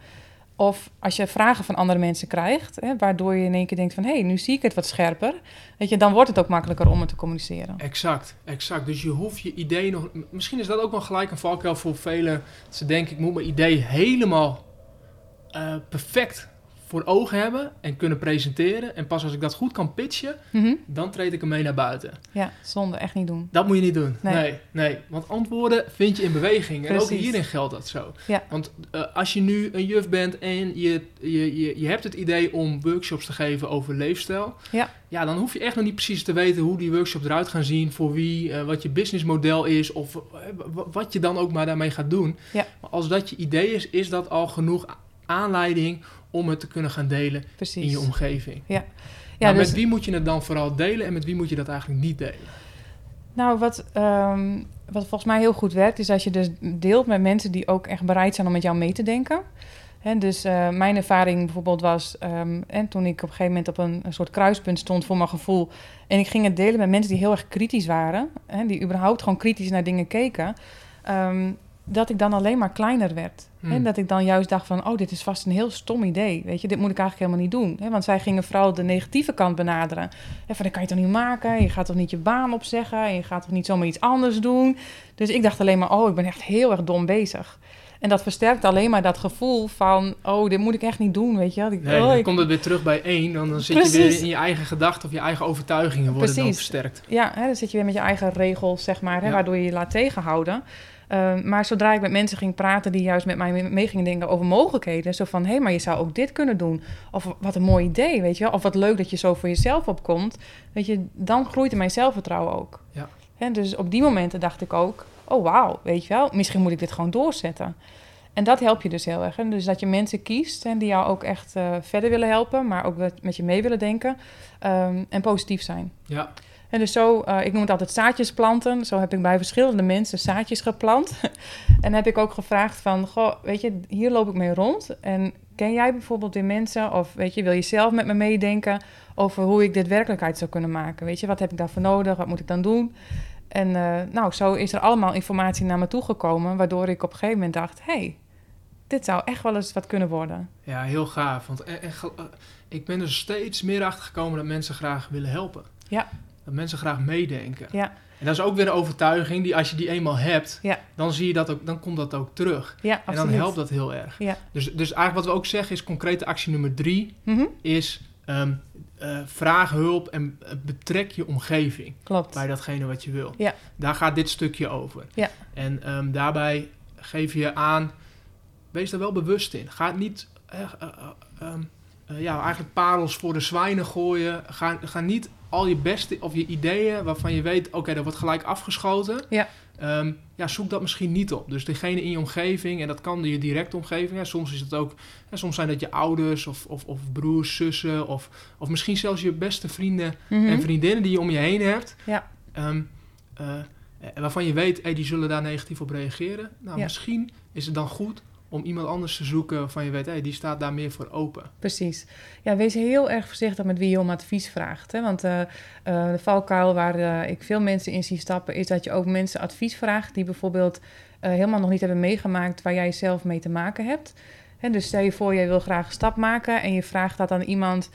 Of als je vragen van andere mensen krijgt, hè, waardoor je in één keer denkt van... hé, hey, nu zie ik het wat scherper. Weet je, dan wordt het ook makkelijker om het te communiceren. Exact, exact. Dus je hoeft je idee nog... Misschien is dat ook wel gelijk een valkuil voor velen. Ze denken, ik moet mijn idee helemaal uh, perfect voor ogen hebben en kunnen presenteren. En pas als ik dat goed kan pitchen, mm -hmm. dan treed ik ermee naar buiten. Ja, zonde. Echt niet doen. Dat moet je niet doen. Nee. Nee, nee. Want antwoorden vind je in beweging. En ook hierin geldt dat zo. Ja. Want uh, als je nu een juf bent en je, je, je, je hebt het idee om workshops te geven over leefstijl. Ja. Ja, dan hoef je echt nog niet precies te weten hoe die workshops eruit gaan zien. Voor wie, uh, wat je businessmodel is of uh, wat je dan ook maar daarmee gaat doen. Ja. Maar als dat je idee is, is dat al genoeg aanleiding om het te kunnen gaan delen Precies. in je omgeving. Ja. Ja, Ja, dus, Met wie moet je het dan vooral delen en met wie moet je dat eigenlijk niet delen? Nou, wat, um, wat volgens mij heel goed werkt, is als je dus deelt met mensen die ook echt bereid zijn om met jou mee te denken. He, dus uh, mijn ervaring bijvoorbeeld was, um, en toen ik op een gegeven moment op een, een, soort kruispunt stond voor mijn gevoel. En ik ging het delen met mensen die heel erg kritisch waren, hè, die überhaupt gewoon kritisch naar dingen keken. Um, dat ik dan alleen maar kleiner werd. Hmm. En dat ik dan juist dacht van, oh, dit is vast een heel stom idee. Weet je, dit moet ik eigenlijk helemaal niet doen. Hè? Want zij gingen vooral de negatieve kant benaderen. En van, dat kan je toch niet maken? Je gaat toch niet je baan opzeggen? En je gaat toch niet zomaar iets anders doen? Dus ik dacht alleen maar, oh, ik ben echt heel erg dom bezig. En dat versterkt alleen maar dat gevoel van, oh, dit moet ik echt niet doen, weet je. Ik, nee, oh, dan ik... komt het weer terug bij één. Dan, dan zit Precies. je weer in je eigen gedachten of je eigen overtuigingen worden dan Precies. versterkt. Ja, hè, dan zit je weer met je eigen regels, zeg maar, hè, Ja. waardoor je je laat tegenhouden. Uh, maar zodra ik met mensen ging praten die juist met mij mee gingen denken over mogelijkheden. Zo van, hé, hey, maar je zou ook dit kunnen doen. Of wat een mooi idee, weet je wel. Of wat leuk dat je zo voor jezelf opkomt. Weet je, dan groeit mijn zelfvertrouwen ook. Ja. En dus op die momenten dacht ik ook, oh wauw, weet je wel. Misschien moet ik dit gewoon doorzetten. En dat helpt je dus heel erg. En dus dat je mensen kiest en die jou ook echt uh, verder willen helpen. Maar ook met je mee willen denken. Um, en positief zijn. Ja. En dus zo, uh, ik noem het altijd zaadjes planten. Zo heb ik bij verschillende mensen zaadjes geplant. en heb ik ook gevraagd van, goh, weet je, hier loop ik mee rond. En ken jij bijvoorbeeld weer mensen, of weet je, wil je zelf met me meedenken over hoe ik dit werkelijkheid zou kunnen maken? Weet je, wat heb ik daarvoor nodig? Wat moet ik dan doen? En uh, nou, zo is er allemaal informatie naar me toegekomen, waardoor ik op een gegeven moment dacht, hé, hey, dit zou echt wel eens wat kunnen worden. Ja, heel gaaf. Want uh, ik ben er steeds meer achter gekomen dat mensen graag willen helpen. Ja. Dat mensen graag meedenken. Ja. En dat is ook weer een overtuiging die als je die eenmaal hebt, ja. dan zie je dat ook, dan komt dat ook terug. Ja, en absoluut. dan helpt dat heel erg. Ja. Dus, dus eigenlijk wat we ook zeggen is concrete actie nummer drie mm -hmm. is um, uh, vraag hulp en uh, betrek je omgeving Klopt. bij datgene wat je wil. Ja. Daar gaat dit stukje over. Ja. En um, daarbij geef je aan, wees er wel bewust in. Ga niet uh, um, ja, eigenlijk parels voor de zwijnen gooien. Ga, ga niet al je beste of je ideeën waarvan je weet, oké, okay, dat wordt gelijk afgeschoten. Ja. Um, ja, zoek dat misschien niet op. Dus degene in je omgeving, en dat kan je directe omgeving. Hè. Soms is het ook, hè, soms zijn dat je ouders of, of, of broers, zussen, of, of misschien zelfs je beste vrienden Mhm. mm -hmm. en vriendinnen die je om je heen hebt. Ja. Um, uh, waarvan je weet, hey, die zullen daar negatief op reageren. Nou, Ja. misschien is het dan goed om iemand anders te zoeken waarvan je weet, hey, die staat daar meer voor open. Precies. Ja, wees heel erg voorzichtig met wie je om advies vraagt. Hè? Want uh, uh, de valkuil waar uh, ik veel mensen in zie stappen, is dat je ook mensen advies vraagt die bijvoorbeeld helemaal nog niet hebben meegemaakt waar jij zelf mee te maken hebt. Hè, dus stel je voor, jij wil graag een stap maken en je vraagt dat aan iemand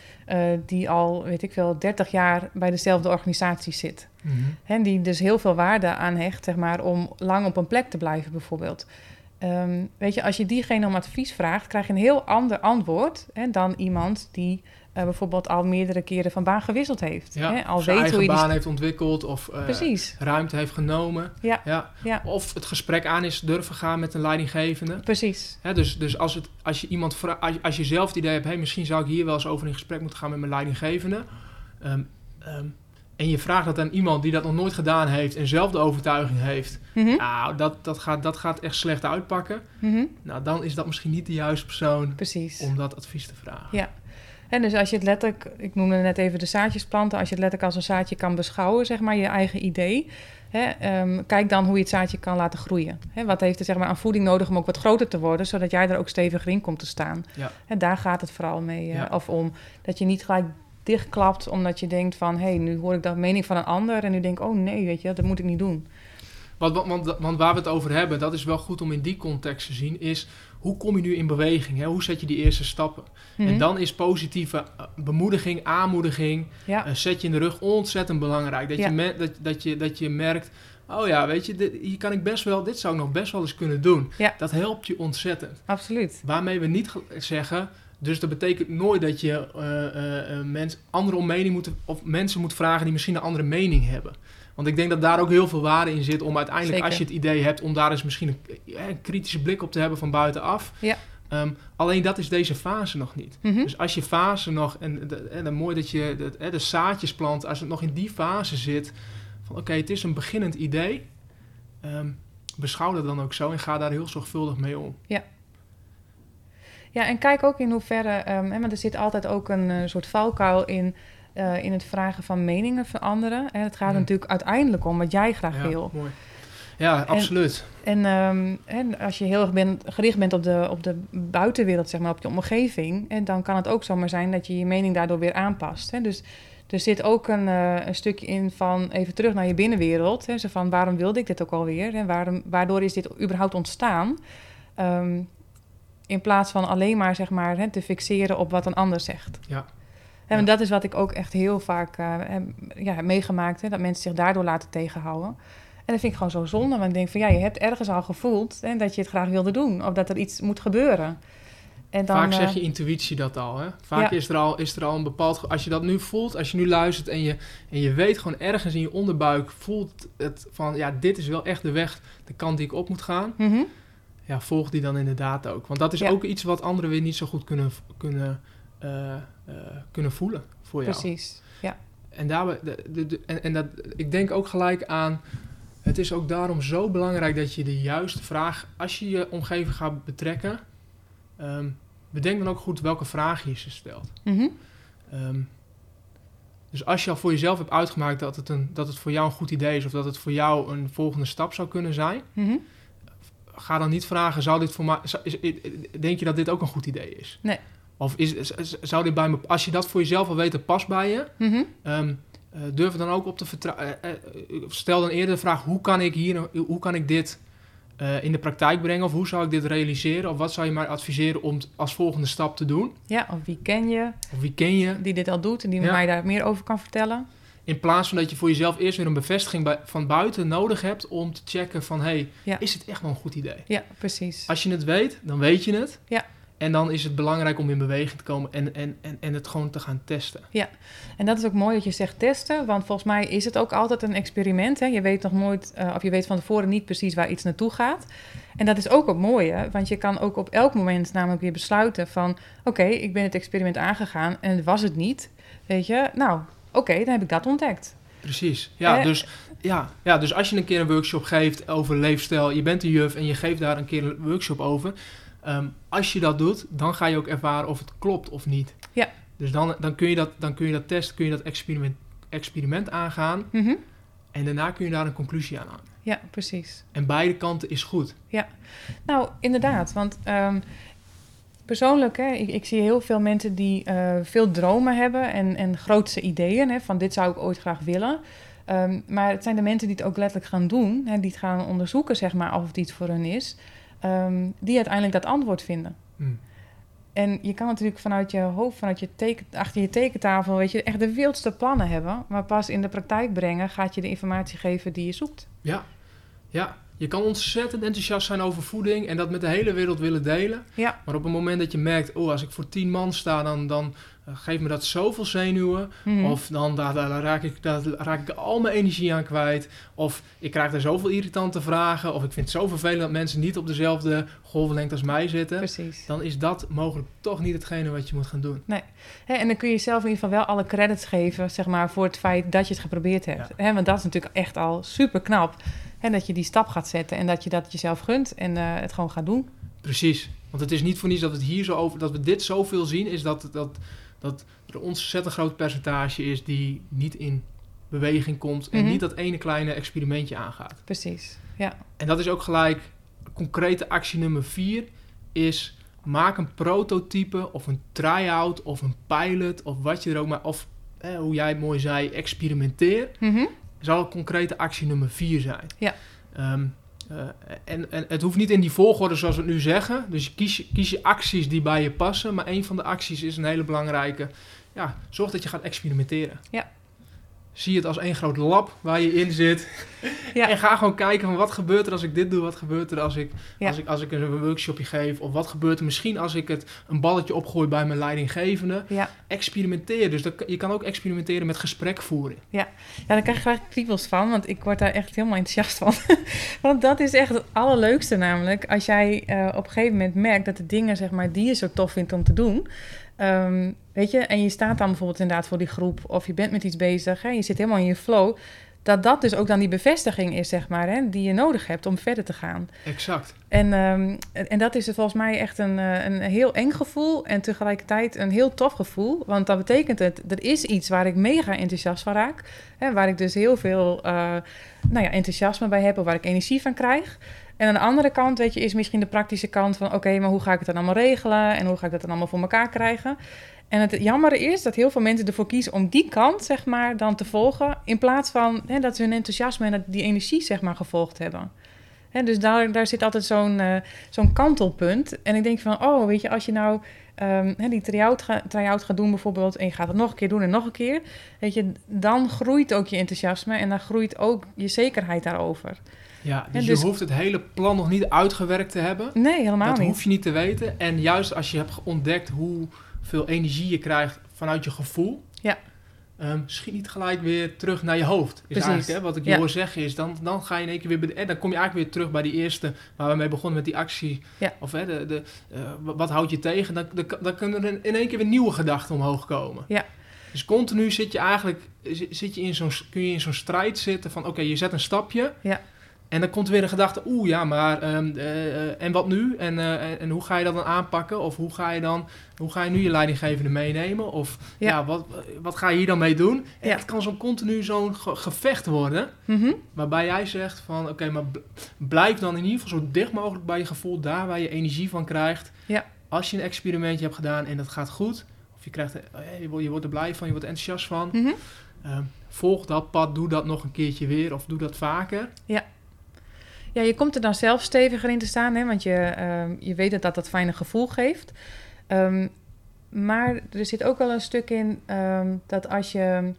die al, weet ik veel, 30 jaar bij dezelfde organisatie zit. Mm -hmm. En die dus heel veel waarde aan hecht, zeg maar, om lang op een plek te blijven bijvoorbeeld. Um, weet je, als je diegene om advies vraagt, krijg je een heel ander antwoord hè, dan iemand die eh, bijvoorbeeld al meerdere keren van baan gewisseld heeft. Ja, Hè? Al weet hoe je die baan heeft ontwikkeld of eh, ruimte heeft genomen. Ja. Ja. Ja. Of het gesprek aan is durven gaan met een leidinggevende. Precies. Hè, dus dus als, het, als je iemand vra- als, je- als je zelf het idee hebt, hey, misschien zou ik hier wel eens over in gesprek moeten gaan met mijn leidinggevende. Ehm, ehm, en je vraagt dat aan iemand die dat nog nooit gedaan heeft en zelf de overtuiging heeft. Nou, dat, dat, gaat, dat gaat echt slecht uitpakken. Mhm. Nou, dan is dat misschien niet de juiste persoon Precies. om dat advies te vragen. Ja. En dus als je het letterlijk, ik noemde net even de zaadjes planten, als je het letterlijk als een zaadje kan beschouwen, zeg maar, je eigen idee. Hè, ehm, kijk dan hoe je het zaadje kan laten groeien. Hè, wat heeft het zeg maar, aan voeding nodig om ook wat groter te worden, zodat jij er ook steviger in komt te staan. Ja. En daar gaat het vooral mee eh, of om. Dat je niet gelijk dichtklapt omdat je denkt van, hé, hey, nu hoor ik de mening van een ander en nu denk ik, oh nee, weet je, dat moet ik niet doen. Want, want, want, want waar we het over hebben, dat is wel goed om in die context te zien, is hoe kom je nu in beweging? Hè? Hoe zet je die eerste stappen? En Mhm. dan is positieve eh, bemoediging, aanmoediging, Ja, eh, zet je in de rug ontzettend belangrijk. Dat, Ja. je, me- dat, dat, je, dat je merkt, oh ja, weet je, dit, hier kan ik best wel, dit zou ik nog best wel eens kunnen doen. Ja. Dat helpt je ontzettend. absoluut. Waarmee we niet ge- zeggen, dus dat betekent nooit dat je eh, mens, andere om mening moeten, of mensen moet vragen die misschien een andere mening hebben. Want ik denk dat daar ook heel veel waarde in zit om uiteindelijk, Zeker. als je het idee hebt, om daar eens misschien een, een kritische blik op te hebben van buitenaf. Ja. Ehm, alleen dat is deze fase nog niet. Mhm. Dus als je fase nog, en, de- en dan mooi dat je de, de zaadjes plant, als het nog in die fase zit, van oké, het is een beginnend idee, ehm, beschouw dat dan ook zo en ga daar heel zorgvuldig mee om. Ja, en kijk ook in hoeverre, ehm, hè, want er zit altijd ook een eh, soort valkuil in, eh, in het vragen van meningen van anderen. En het gaat Ja. natuurlijk uiteindelijk om wat jij graag Ja, wil. mooi. Ja, absoluut. En, ehm, en als je heel erg bent, gericht bent op de, op de buitenwereld, zeg maar, op je omgeving, en dan kan het ook zomaar zijn dat je je mening daardoor weer aanpast. Hè? Dus er zit ook een, eh, een stukje in van even terug naar je binnenwereld. Hè? Zo van waarom wilde ik dit ook alweer? En waarom, waardoor is dit überhaupt ontstaan? Ehm, in plaats van alleen maar, zeg maar hè, te fixeren op wat een ander zegt. Ja. En Ja. dat is wat ik ook echt heel vaak eh, heb, ja, heb meegemaakt. Hè, dat mensen zich daardoor laten tegenhouden. En dat vind ik gewoon zo zonde. Want ik denk van ja, je hebt ergens al gevoeld hè, dat je het graag wilde doen. Of dat er iets moet gebeuren. En dan, Vaak zeg eh, je intuïtie dat al. Hè? Vaak Ja. is, er al, is er al een bepaald... Als je dat nu voelt, als je nu luistert en je, en je weet gewoon ergens in je onderbuik... voelt het van, ja, dit is wel echt de weg, de kant die ik op moet gaan. mhm, Ja, volg die dan inderdaad ook. Want dat is Ja. ook iets wat anderen weer niet zo goed kunnen, kunnen, eh, eh, kunnen voelen voor jou. precies. Ja. En, daarbij, de, de, de- en, en dat, ik denk ook gelijk aan... Het is ook daarom zo belangrijk dat je de juiste vraag... Als je je omgeving gaat betrekken... ehm, bedenk dan ook goed welke vraag je ze stelt. Mhm, Ehm, dus als je al voor jezelf hebt uitgemaakt dat het, een, dat het voor jou een goed idee is... of dat het voor jou een volgende stap zou kunnen zijn... mhm. Ga dan niet vragen, zou dit voor mij, denk je dat dit ook een goed idee is? Nee. Of is, zou dit bij me, als je dat voor jezelf al weet, dat past bij je, eh, durf dan ook op te vertrouwen. stel dan eerder de vraag, hoe kan ik hier, hoe kan ik dit eh, in de praktijk brengen? Of hoe zou ik dit realiseren? Of wat zou je mij adviseren om als volgende stap te doen? Ja, of wie ken je Of wie ken je? die dit al doet en die Ja. mij daar meer over kan vertellen? In plaats van dat je voor jezelf eerst weer een bevestiging van buiten nodig hebt om te checken van, hey, Ja. is het echt wel een goed idee? Ja, precies. Als je het weet, dan weet je het. Ja. En dan is het belangrijk om in beweging te komen en, en, en, en het gewoon te gaan testen. En dat is ook mooi dat je zegt testen, want volgens mij is het ook altijd een experiment. Hè? Je weet nog nooit, eh, of je weet van tevoren niet precies waar iets naartoe gaat. En dat is ook het mooie, want je kan ook op elk moment namelijk weer besluiten van... oké, ik ben het experiment aangegaan en was het niet. Weet je, nou, oké, dan heb ik dat ontdekt. Precies. Ja, Eh. dus, ja, ja, dus als je een keer een workshop geeft over leefstijl, je bent een juf en je geeft daar een keer een workshop over. ehm, als je dat doet, dan ga je ook ervaren of het klopt of niet. Ja. Dus dan, dan, kun je dat, dan kun je dat testen, kun je dat experiment, experiment aangaan Mhm. en daarna kun je daar een conclusie aan hangen. Ja, precies. En beide kanten is goed. Nou, inderdaad, want ehm, persoonlijk, hè, ik, ik zie heel veel mensen die eh, veel dromen hebben en, en grootse ideeën, hè, van dit zou ik ooit graag willen. Ehm, maar het zijn de mensen die het ook letterlijk gaan doen, hè, die het gaan onderzoeken, zeg maar, of het iets voor hun is, ehm, die uiteindelijk dat antwoord vinden. Hm. En je kan natuurlijk vanuit je hoofd, vanuit je teken, achter je tekentafel, weet je, echt de wildste plannen hebben. Maar pas in de praktijk brengen gaat je de informatie geven die je zoekt. Ja. ja, je kan ontzettend enthousiast zijn over voeding en dat met de hele wereld willen delen. Ja. Maar op het moment dat je merkt, oh, als ik voor tien man sta, dan, dan, eh, geeft me dat zoveel zenuwen. Mhm. Of dan daar, daar raak ik, daar raak ik al mijn energie aan kwijt. Of ik krijg er zoveel irritante vragen. Of ik vind het zo vervelend dat mensen niet op dezelfde golvenlengte als mij zitten. Precies. Dan is dat mogelijk toch niet hetgene wat je moet gaan doen. Hè, en dan kun je jezelf in ieder geval wel alle credits geven, zeg maar, voor het feit dat je het geprobeerd hebt. Hè, want dat is natuurlijk echt al super knap. En dat je die stap gaat zetten en dat je dat jezelf gunt en eh, het gewoon gaat doen. Precies. Want het is niet voor niets dat we het hier zo over, dat we dit zoveel zien, is dat, dat, dat er een ontzettend groot percentage is die niet in beweging komt en Mhm. niet dat ene kleine experimentje aangaat. Precies. Ja. En dat is ook gelijk concrete actie nummer vier is maak een prototype of een try-out of een pilot of wat je er ook maar of eh, hoe jij het mooi zei experimenteer Mhm. Zal concrete actie nummer vier zijn. Ja. Ehm, eh, en, en het hoeft niet in die volgorde zoals we het nu zeggen. Dus kies, kies je acties die bij je passen. Maar een van de acties is een hele belangrijke. Ja, zorg dat je gaat experimenteren. Ja. Zie het als één groot lab waar je in zit. Ja. En ga gewoon kijken van wat gebeurt er als ik dit doe. Wat gebeurt er als ik, Ja. als ik, als ik een workshopje geef. Of wat gebeurt er misschien als ik het een balletje opgooi bij mijn leidinggevende. Ja. Experimenteer. Dus dat, je kan ook experimenteren met gesprekvoering. ja, daar krijg ik graag kriebels van, want ik word daar echt helemaal enthousiast van. want dat is echt het allerleukste namelijk. Als jij eh, op een gegeven moment merkt dat de dingen zeg maar, die je zo tof vindt om te doen... ehm, weet je, en je staat dan bijvoorbeeld inderdaad voor die groep... of je bent met iets bezig, hè, je zit helemaal in je flow... dat dat dus ook dan die bevestiging is, zeg maar, hè, die je nodig hebt om verder te gaan. Exact. En, ehm, en en dat is volgens mij echt een, eh, een heel eng gevoel en tegelijkertijd een heel tof gevoel. Want dat betekent het, er is iets waar ik mega enthousiast van raak. Hè, waar ik dus heel veel eh, nou ja, enthousiasme bij heb of waar ik energie van krijg. En aan de andere kant, weet je, is misschien de praktische kant van... oké, maar hoe ga ik het dan allemaal regelen en hoe ga ik dat dan allemaal voor elkaar krijgen? En het jammere is dat heel veel mensen ervoor kiezen om die kant, zeg maar, dan te volgen... in plaats van hè, dat ze hun enthousiasme en die energie, zeg maar, gevolgd hebben. Hè, dus daar, daar zit altijd zo'n eh, zo'n kantelpunt. En ik denk van, oh, weet je, als je nou ehm, die try-out gaat doen bijvoorbeeld... en je gaat het nog een keer doen en nog een keer... weet je, dan groeit ook je enthousiasme en dan groeit ook je zekerheid daarover. Ja, dus, En dus- je hoeft het hele plan nog niet uitgewerkt te hebben. Nee, helemaal dat niet. hoef je niet te weten. En juist als je hebt ontdekt hoeveel energie je krijgt vanuit je gevoel... Ja. ehm, schiet niet gelijk weer terug naar je hoofd. Is Precies. eigenlijk hè, wat ik je Ja. hoor zeggen is, dan, dan ga je in één keer weer... En dan kom je eigenlijk weer terug bij die eerste waar we mee begonnen met die actie. Ja. Of hè, de, de, eh, wa- wat houdt je tegen? Dan, dan, dan kunnen er in één keer weer nieuwe gedachten omhoog komen. Ja. Dus continu zit je eigenlijk zi- zit je in zo'n, kun je in zo'n strijd zitten van... oké, je zet een stapje... Ja. En dan komt er weer een gedachte, oeh ja, maar ehm, eh, eh, en wat nu? En, eh, en, en hoe ga je dat dan aanpakken? Of hoe ga je dan, hoe ga je nu je leidinggevende meenemen? Of ja, Ja. wat, wat ga je hier dan mee doen? En Ja. het kan zo continu zo'n ge- gevecht worden, Mhm. waarbij jij zegt van, oké, maar blijf dan in ieder geval zo dicht mogelijk bij je gevoel, daar waar je energie van krijgt. Ja. Als je een experimentje hebt gedaan en dat gaat goed, of je, krijgt, je, wordt, er blij van, je wordt er enthousiast van, Mhm. ehm, volg dat pad, doe dat nog een keertje weer of doe dat vaker. Ja, je komt er dan zelf steviger in te staan, hè, want je, ehm, je weet dat dat dat fijne gevoel geeft. Ehm, maar er zit ook wel een stuk in ehm, dat als je...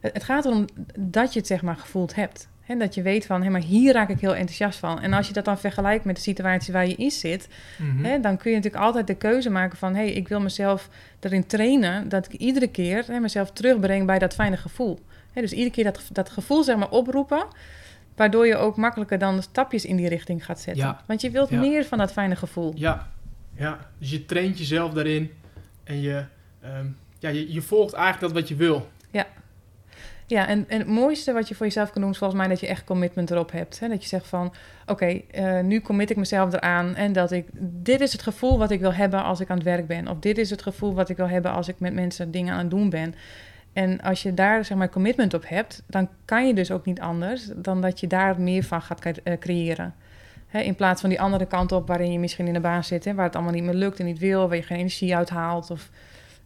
Het gaat erom dat je het zeg maar gevoeld hebt. Hè, dat je weet van, hé, maar hier raak ik heel enthousiast van. En als je dat dan vergelijkt met de situatie waar je in zit... Mhm. Hè, dan kun je natuurlijk altijd de keuze maken van... hé, hey, ik wil mezelf erin trainen... dat ik iedere keer hè, mezelf terugbreng bij dat fijne gevoel. Hè, dus iedere keer dat, dat gevoel zeg maar oproepen... waardoor je ook makkelijker dan stapjes in die richting gaat zetten. Ja. Want je wilt Ja. meer van dat fijne gevoel. Ja, ja. Dus je traint jezelf daarin en je, ehm, ja, je, je volgt eigenlijk dat wat je wil. Ja, en, en het mooiste wat je voor jezelf kan doen... is volgens mij dat je echt commitment erop hebt. Hè? Dat je zegt van, oké, eh, nu commit ik mezelf eraan... en dat ik, dit is het gevoel wat ik wil hebben als ik aan het werk ben. Of dit is het gevoel wat ik wil hebben als ik met mensen dingen aan het doen ben. En als je daar zeg maar commitment op hebt... dan kan je dus ook niet anders... dan dat je daar meer van gaat eh, creëren. In plaats van die andere kant op waarin je misschien in de baan zit... Hè, waar het allemaal niet meer lukt en niet wil... waar je geen energie uithaalt of...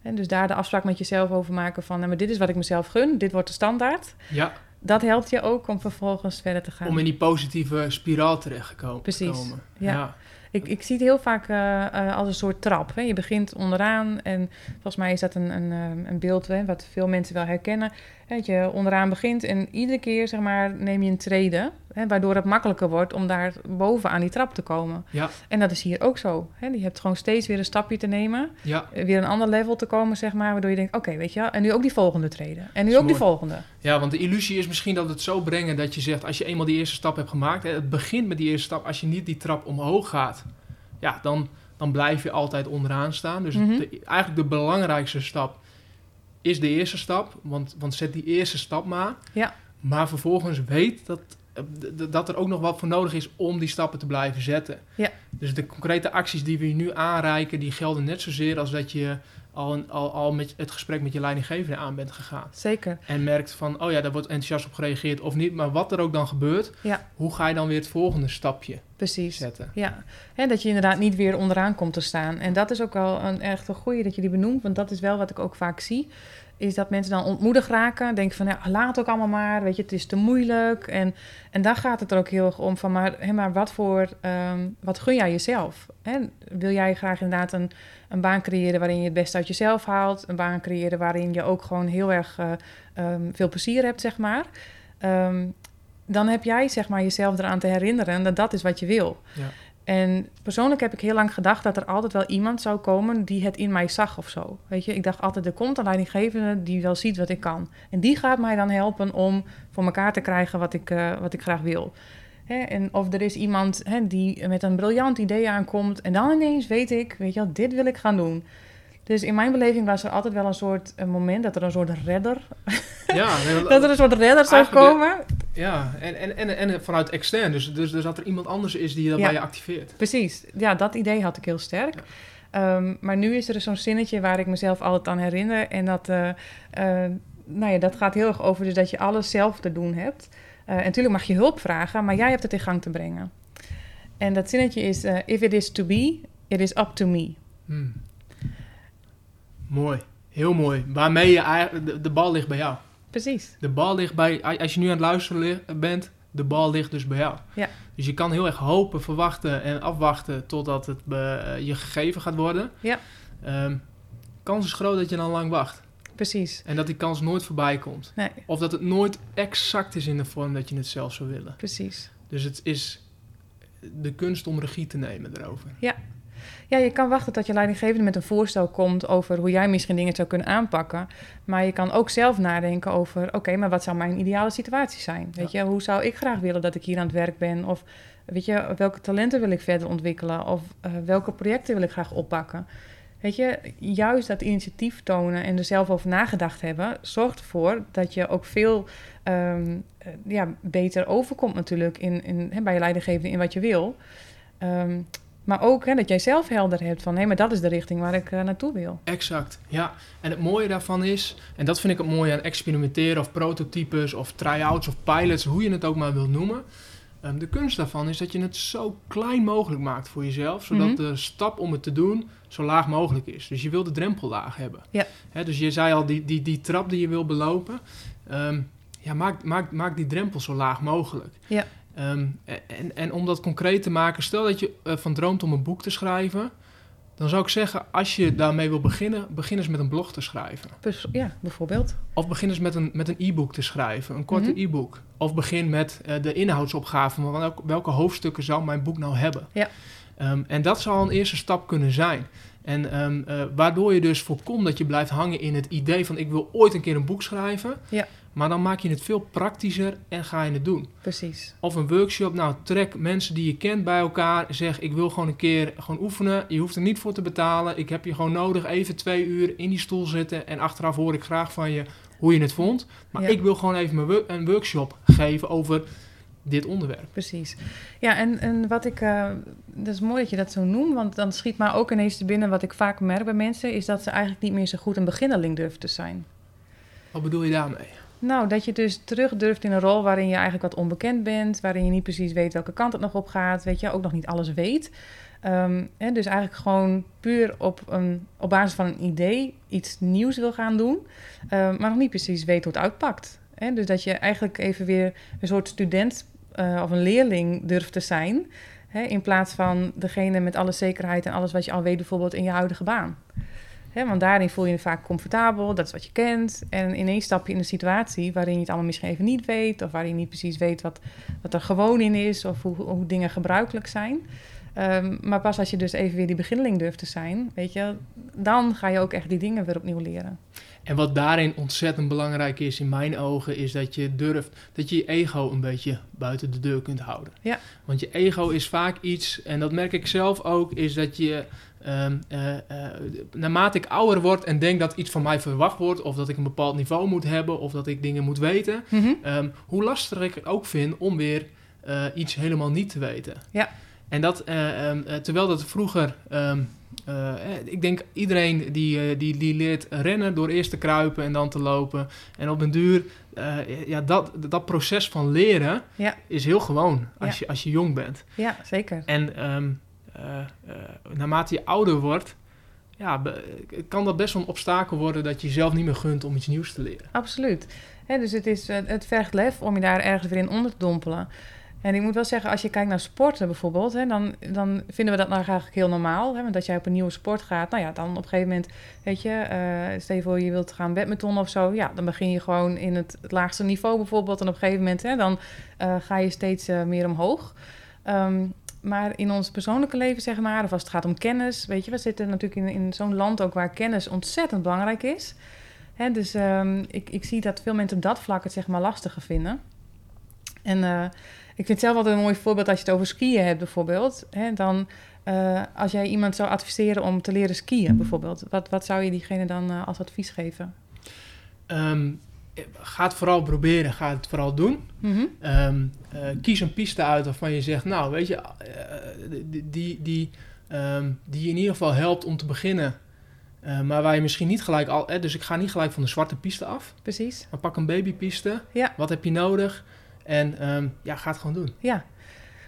En dus daar de afspraak met jezelf over maken van... Nou, maar dit is wat ik mezelf gun, dit wordt de standaard. Ja, Dat helpt je ook om vervolgens verder te gaan. om in die positieve spiraal terecht te komen. Precies. Ja. Ik, ik zie het heel vaak eh, eh, als een soort trap. Hè. Je begint onderaan en volgens mij is dat een, een, eh, een beeld hè, wat veel mensen wel herkennen. Dat je onderaan begint en iedere keer zeg maar, neem je een trede. Hè, waardoor het makkelijker wordt om daar boven aan die trap te komen. Ja, En dat is hier ook zo. Hè? Je hebt gewoon steeds weer een stapje te nemen. ja, eh, Weer een ander level te komen, zeg maar. Waardoor je denkt, oké, weet je wel. En nu ook die volgende treden. En nu ook die volgende. ja, want de illusie is misschien dat het zo brengen dat je zegt, als je eenmaal die eerste stap hebt gemaakt, hè, het begint met die eerste stap, als je niet die trap omhoog gaat, ja, dan, dan blijf je altijd onderaan staan. Dus Mhm. de- eigenlijk de belangrijkste stap is de eerste stap, want, want zet die eerste stap maar. Ja. Maar vervolgens weet dat, eh, dat er ook nog wat voor nodig is om die stappen te blijven zetten. Ja. Dus de concrete acties die we nu aanreiken, die gelden net zozeer als dat je al, een- al, al met het gesprek met je leidinggevende aan bent gegaan. Zeker. En merkt van, oh ja, daar wordt enthousiast op gereageerd of niet. Maar wat er ook dan gebeurt, Ja. hoe ga je dan weer het volgende stapje Precies. zetten? Ja, en dat je inderdaad niet weer onderaan komt te staan. En dat is ook wel een echt een goeie dat je die benoemt, want dat is wel wat ik ook vaak zie. Is dat mensen dan ontmoedigd raken, denken van ja, laat het ook allemaal maar, weet je, het is te moeilijk. En, en daar gaat het er ook heel erg om van, maar, hè, maar wat voor, ehm, wat gun jij jezelf? Hè? Wil jij graag inderdaad een, een baan creëren waarin je het beste uit jezelf haalt? Een baan creëren waarin je ook gewoon heel erg eh, ehm, veel plezier hebt, zeg maar. Ehm, dan heb jij zeg maar jezelf eraan te herinneren dat dat is wat je wil. Ja. En persoonlijk heb ik heel lang gedacht dat er altijd wel iemand zou komen die het in mij zag of zo. Weet je, ik dacht altijd, er komt een leidinggevende die wel ziet wat ik kan. En die gaat mij dan helpen om voor elkaar te krijgen wat ik, eh, wat ik graag wil. En of er is iemand die met een briljant idee aankomt en dan ineens weet ik, weet je wel, dit wil ik gaan doen. Dus in mijn beleving was er altijd wel een soort een moment dat er een soort redder, Ja, dat er een soort redder zou de- komen. ja. En, en, en, en vanuit extern. Dus, dus, dus dat er iemand anders is die dat Ja. bij je activeert. Precies, ja, dat idee had ik heel sterk. Ehm, maar nu is er zo'n zinnetje waar ik mezelf altijd aan herinner. En dat, eh, eh, nou ja, dat gaat heel erg over dus dat je alles zelf te doen hebt. Eh, en natuurlijk mag je hulp vragen, maar jij hebt het in gang te brengen. En dat zinnetje is: If it is to be, it is up to me. Hmm. Mooi. Heel mooi. Waarmee je eigenlijk, de, de bal ligt bij jou. Precies, De bal ligt bij, als je nu aan het luisteren bent, de bal ligt dus bij jou. Ja. Dus je kan heel erg hopen, verwachten en afwachten totdat het be- je gegeven gaat worden. Ja. Ehm, kans is groot dat je dan lang wacht. precies. En dat die kans nooit voorbij komt. Nee, Of dat het nooit exact is in de vorm dat je het zelf zou willen. precies. Dus het is de kunst om regie te nemen erover. Ja, je kan wachten tot je leidinggevende met een voorstel komt over hoe jij misschien dingen zou kunnen aanpakken. Maar je kan ook zelf nadenken over, oké, maar wat zou mijn ideale situatie zijn? Weet je, hoe zou ik graag willen dat ik hier aan het werk ben? Of weet je, welke talenten wil ik verder ontwikkelen? Of eh, welke projecten wil ik graag oppakken? Weet je, juist dat initiatief tonen en er zelf over nagedacht hebben, zorgt ervoor dat je ook veel ehm, eh, ja, beter overkomt natuurlijk in, in, bij je leidinggevende in wat je wil. Ehm, maar ook hè, dat jij zelf helder hebt van... hé, maar dat is de richting waar ik eh, naartoe wil. Exact, ja. En het mooie daarvan is, en dat vind ik het mooie aan experimenteren of prototypes of try-outs of pilots, hoe je het ook maar wilt noemen. Ehm, de kunst daarvan is dat je het zo klein mogelijk maakt voor jezelf, zodat Mhm. de stap om het te doen zo laag mogelijk is. Dus je wil de drempel laag hebben. Ja. Hè, dus je zei al, die, die, die trap die je wil belopen, ehm, ja, maak, maak, maak die drempel zo laag mogelijk. Ja. Ehm, en, en om dat concreet te maken, stel dat je eh, van droomt om een boek te schrijven, dan zou ik zeggen, als je daarmee wil beginnen, begin eens met een blog te schrijven. Ja, bijvoorbeeld. Of begin eens met een, met een e-book te schrijven, een korte Mhm. e-book. Of begin met eh, de inhoudsopgave van welke, welke hoofdstukken zou mijn boek nou hebben. Ja. Ehm, en dat zou een eerste stap kunnen zijn. En ehm, eh, waardoor je dus voorkomt dat je blijft hangen in het idee van ik wil ooit een keer een boek schrijven. Ja. Maar dan maak je het veel praktischer en ga je het doen. Precies. Of een workshop, nou trek mensen die je kent bij elkaar. Zeg ik wil gewoon een keer gewoon oefenen. Je hoeft er niet voor te betalen. Ik heb je gewoon nodig even twee uur in die stoel zitten. En achteraf hoor ik graag van je hoe je het vond. Maar Ja. ik wil gewoon even mijn een workshop geven over dit onderwerp. Precies. Ja, en, en wat ik... eh, dat is mooi dat je dat zo noemt, want dan schiet me ook ineens te binnen... wat ik vaak merk bij mensen... is dat ze eigenlijk niet meer zo goed een beginnerling durven te zijn. Wat bedoel je daarmee? Nou, dat je dus terug durft in een rol waarin je eigenlijk wat onbekend bent, waarin je niet precies weet welke kant het nog op gaat, weet je, ook nog niet alles weet. Ehm, hè, dus eigenlijk gewoon puur op, een, op basis van een idee iets nieuws wil gaan doen, ehm, maar nog niet precies weet hoe het uitpakt. Hè, dus dat je eigenlijk even weer een soort student eh, of een leerling durft te zijn, hè, in plaats van degene met alle zekerheid en alles wat je al weet, bijvoorbeeld in je huidige baan. Want daarin voel je je vaak comfortabel, dat is wat je kent. En ineens stap je in een situatie waarin je het allemaal misschien even niet weet... of waarin je niet precies weet wat, wat er gewoon in is... of hoe, hoe dingen gebruikelijk zijn... Ehm, maar pas als je dus even weer die beginneling durft te zijn, weet je, dan ga je ook echt die dingen weer opnieuw leren. En wat daarin ontzettend belangrijk is in mijn ogen, is dat je durft, dat je je ego een beetje buiten de deur kunt houden. Ja. Want je ego is vaak iets, en dat merk ik zelf ook, is dat je ehm, eh, eh, naarmate ik ouder word en denk dat iets van mij verwacht wordt, of dat ik een bepaald niveau moet hebben, of dat ik dingen moet weten, Mhm. Ehm, hoe lastig ik het ook vind om weer eh, iets helemaal niet te weten. Ja. En dat, eh, ehm, eh, terwijl dat vroeger, ik denk iedereen die, die, die leert rennen door eerst te kruipen en dan te lopen. En op een duur, ja, dat, dat proces van leren Ja. is heel gewoon als, Ja. je, als je jong bent. Ja, zeker. En naarmate je ouder wordt, ja, kan dat best wel een obstakel worden dat je jezelf niet meer gunt om iets nieuws te leren. Absoluut. Dus het, is, eh, het vergt lef om je daar ergens weer in onder te dompelen. En ik moet wel zeggen, als je kijkt naar sporten bijvoorbeeld, hè, dan, dan vinden we dat nou eigenlijk heel normaal. Hè, want als jij op een nieuwe sport gaat, nou ja, dan op een gegeven moment, weet je, eh stel je voor je wilt gaan badminton of zo, ja, dan begin je gewoon in het, laagste niveau bijvoorbeeld. En op een gegeven moment, hè, dan eh, ga je steeds eh, meer omhoog. Ehm, maar in ons persoonlijke leven, zeg maar, of als het gaat om kennis, weet je, we zitten natuurlijk in, in zo'n land ook waar kennis ontzettend belangrijk is. Hè, dus ehm, ik, ik zie dat veel mensen op dat vlak het zeg maar lastiger vinden. En eh, ik vind zelf altijd een mooi voorbeeld als je het over skiën hebt bijvoorbeeld. Hè, dan eh, als jij iemand zou adviseren om te leren skiën bijvoorbeeld. Wat, wat zou je diegene dan eh, als advies geven? Ehm, ga het vooral proberen, ga het vooral doen. Mhm. Ehm, eh, kies een piste uit waarvan je zegt, nou weet je, eh, die, die, die, ehm, die je in ieder geval helpt om te beginnen. Eh, maar waar je misschien niet gelijk al, eh, dus ik ga niet gelijk van de zwarte piste af. Precies. Maar pak een babypiste. Ja. Wat heb je nodig? En ehm, ja, ga het gewoon doen. Ja,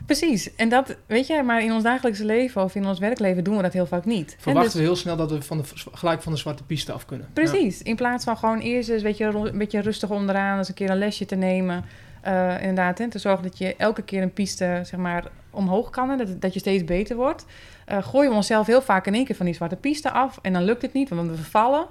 precies. En dat, weet je, maar in ons dagelijkse leven of in ons werkleven doen we dat heel vaak niet. En Verwachten dus- we heel snel dat we van de, gelijk van de zwarte piste af kunnen. Ja. Precies. In plaats van gewoon eerst eens weet je, een beetje rustig onderaan, eens een keer een lesje te nemen. Eh, inderdaad, en te zorgen dat je elke keer een piste zeg maar, omhoog kan en dat, dat je steeds beter wordt. Eh gooien we onszelf heel vaak in één keer van die zwarte piste af en dan lukt het niet, want we vervallen.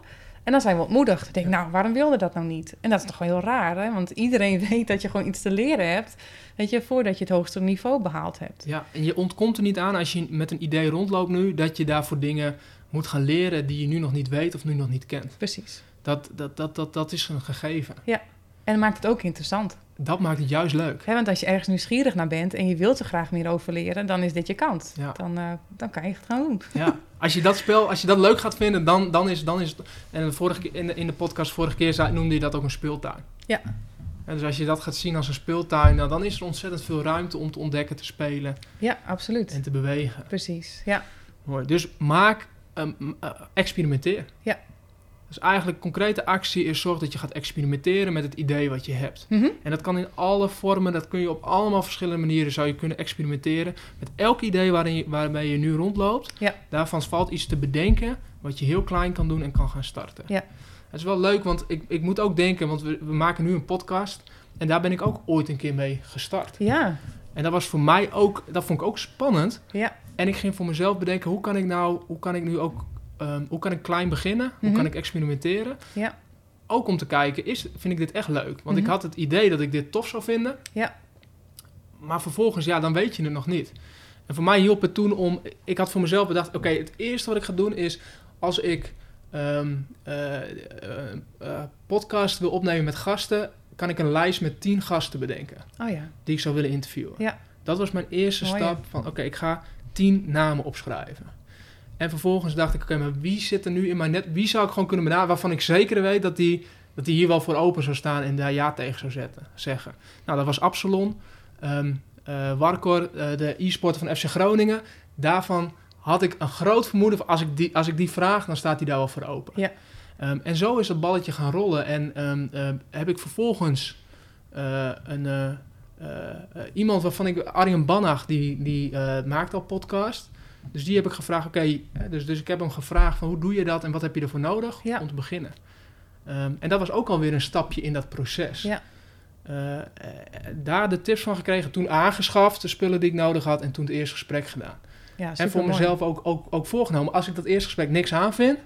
En dan zijn we ontmoedigd. Ik denk, nou, waarom wilde dat nou niet? En dat is toch wel heel raar, hè? Want iedereen weet dat je gewoon iets te leren hebt, weet je, voordat je het hoogste niveau behaald hebt. Ja, en je ontkomt er niet aan als je met een idee rondloopt nu, dat je daarvoor dingen moet gaan leren die je nu nog niet weet of nu nog niet kent. Precies. Dat, dat, dat, dat, dat is een gegeven. En dat maakt het ook interessant. Dat maakt het juist leuk. Hè, want als je ergens nieuwsgierig naar bent en je wilt er graag meer over leren, dan is dit je kans. Ja. Dan, eh, dan kan je het gaan doen. Ja. Als je dat spel, als je dat leuk gaat vinden, dan, dan, is, dan is het... En de vorige, keer- in, de, in de podcast vorige keer noemde je dat ook een speeltuin. Ja. En dus als je dat gaat zien als een speeltuin, nou, dan is er ontzettend veel ruimte om te ontdekken, te spelen Ja, absoluut. en te bewegen. Precies. Ja, Mooi. Dus maak, eh, experimenteer. Ja. Dus eigenlijk concrete actie is zorg dat je gaat experimenteren met het idee wat je hebt. Mhm. En dat kan in alle vormen, dat kun je op allemaal verschillende manieren zou je kunnen experimenteren. Met elk idee waarin je, waarmee je nu rondloopt, Ja. daarvan valt iets te bedenken wat je heel klein kan doen en kan gaan starten. Ja. Het is wel leuk, want ik, ik moet ook denken, want we, we maken nu een podcast en daar ben ik ook ooit een keer mee gestart. ja, En dat was voor mij ook, dat vond ik ook spannend. ja, En ik ging voor mezelf bedenken, hoe kan ik nou, hoe kan ik nu ook, ehm, hoe kan ik klein beginnen? Hoe Mhm. kan ik experimenteren? Ja. Ook om te kijken, is, vind ik dit echt leuk? Want ik Mhm. had het idee dat ik dit tof zou vinden. Ja. Maar vervolgens, ja, dan weet je het nog niet. En voor mij hielp het toen om, ik had voor mezelf bedacht, oké, het eerste wat ik ga doen is, als ik eh, podcast wil opnemen met gasten, kan ik een lijst met tien gasten bedenken oh ja, die ik zou willen interviewen. Ja. Dat was mijn eerste Mooi, stap van, oké, ik ga tien namen opschrijven. En vervolgens dacht ik, oké, maar wie zit er nu in mijn net? Wie zou ik gewoon kunnen benaderen waarvan ik zeker weet dat die, dat die hier wel voor open zou staan en daar ja tegen zou zetten, zeggen. Nou, dat was Absalon, ehm eh, Warkor, eh, de e-sporter van FC Groningen. Daarvan had ik een groot vermoeden, van als ik die, als ik die vraag, dan staat hij daar wel voor open. Ja. Ehm, en zo is dat balletje gaan rollen. En ehm, heb ik vervolgens eh, een, iemand waarvan ik, Arjen Bannach, die, die maakt al podcast. Dus die heb ik gevraagd, oké, dus, dus ik heb hem gevraagd van hoe doe je dat en wat heb je ervoor nodig Ja. om te beginnen. Ehm, en dat was ook alweer een stapje in dat proces. Ja. Eh, eh, daar de tips van gekregen, toen aangeschaft, de spullen die ik nodig had en toen het eerste gesprek gedaan. ja En voor mezelf ook, ook, ook voorgenomen, als ik dat eerste gesprek niks aanvind,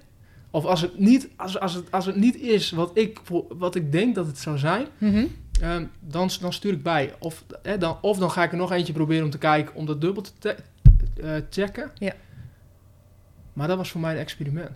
Of als het niet, als, als het, als het niet is wat ik, wat ik denk dat het zou zijn, Mhm. ehm, dan, dan stuur ik bij. Of, dan, of dan ga ik er nog eentje proberen om te kijken, om dat dubbel te eh, checken. Ja. Maar dat was voor mij een experiment.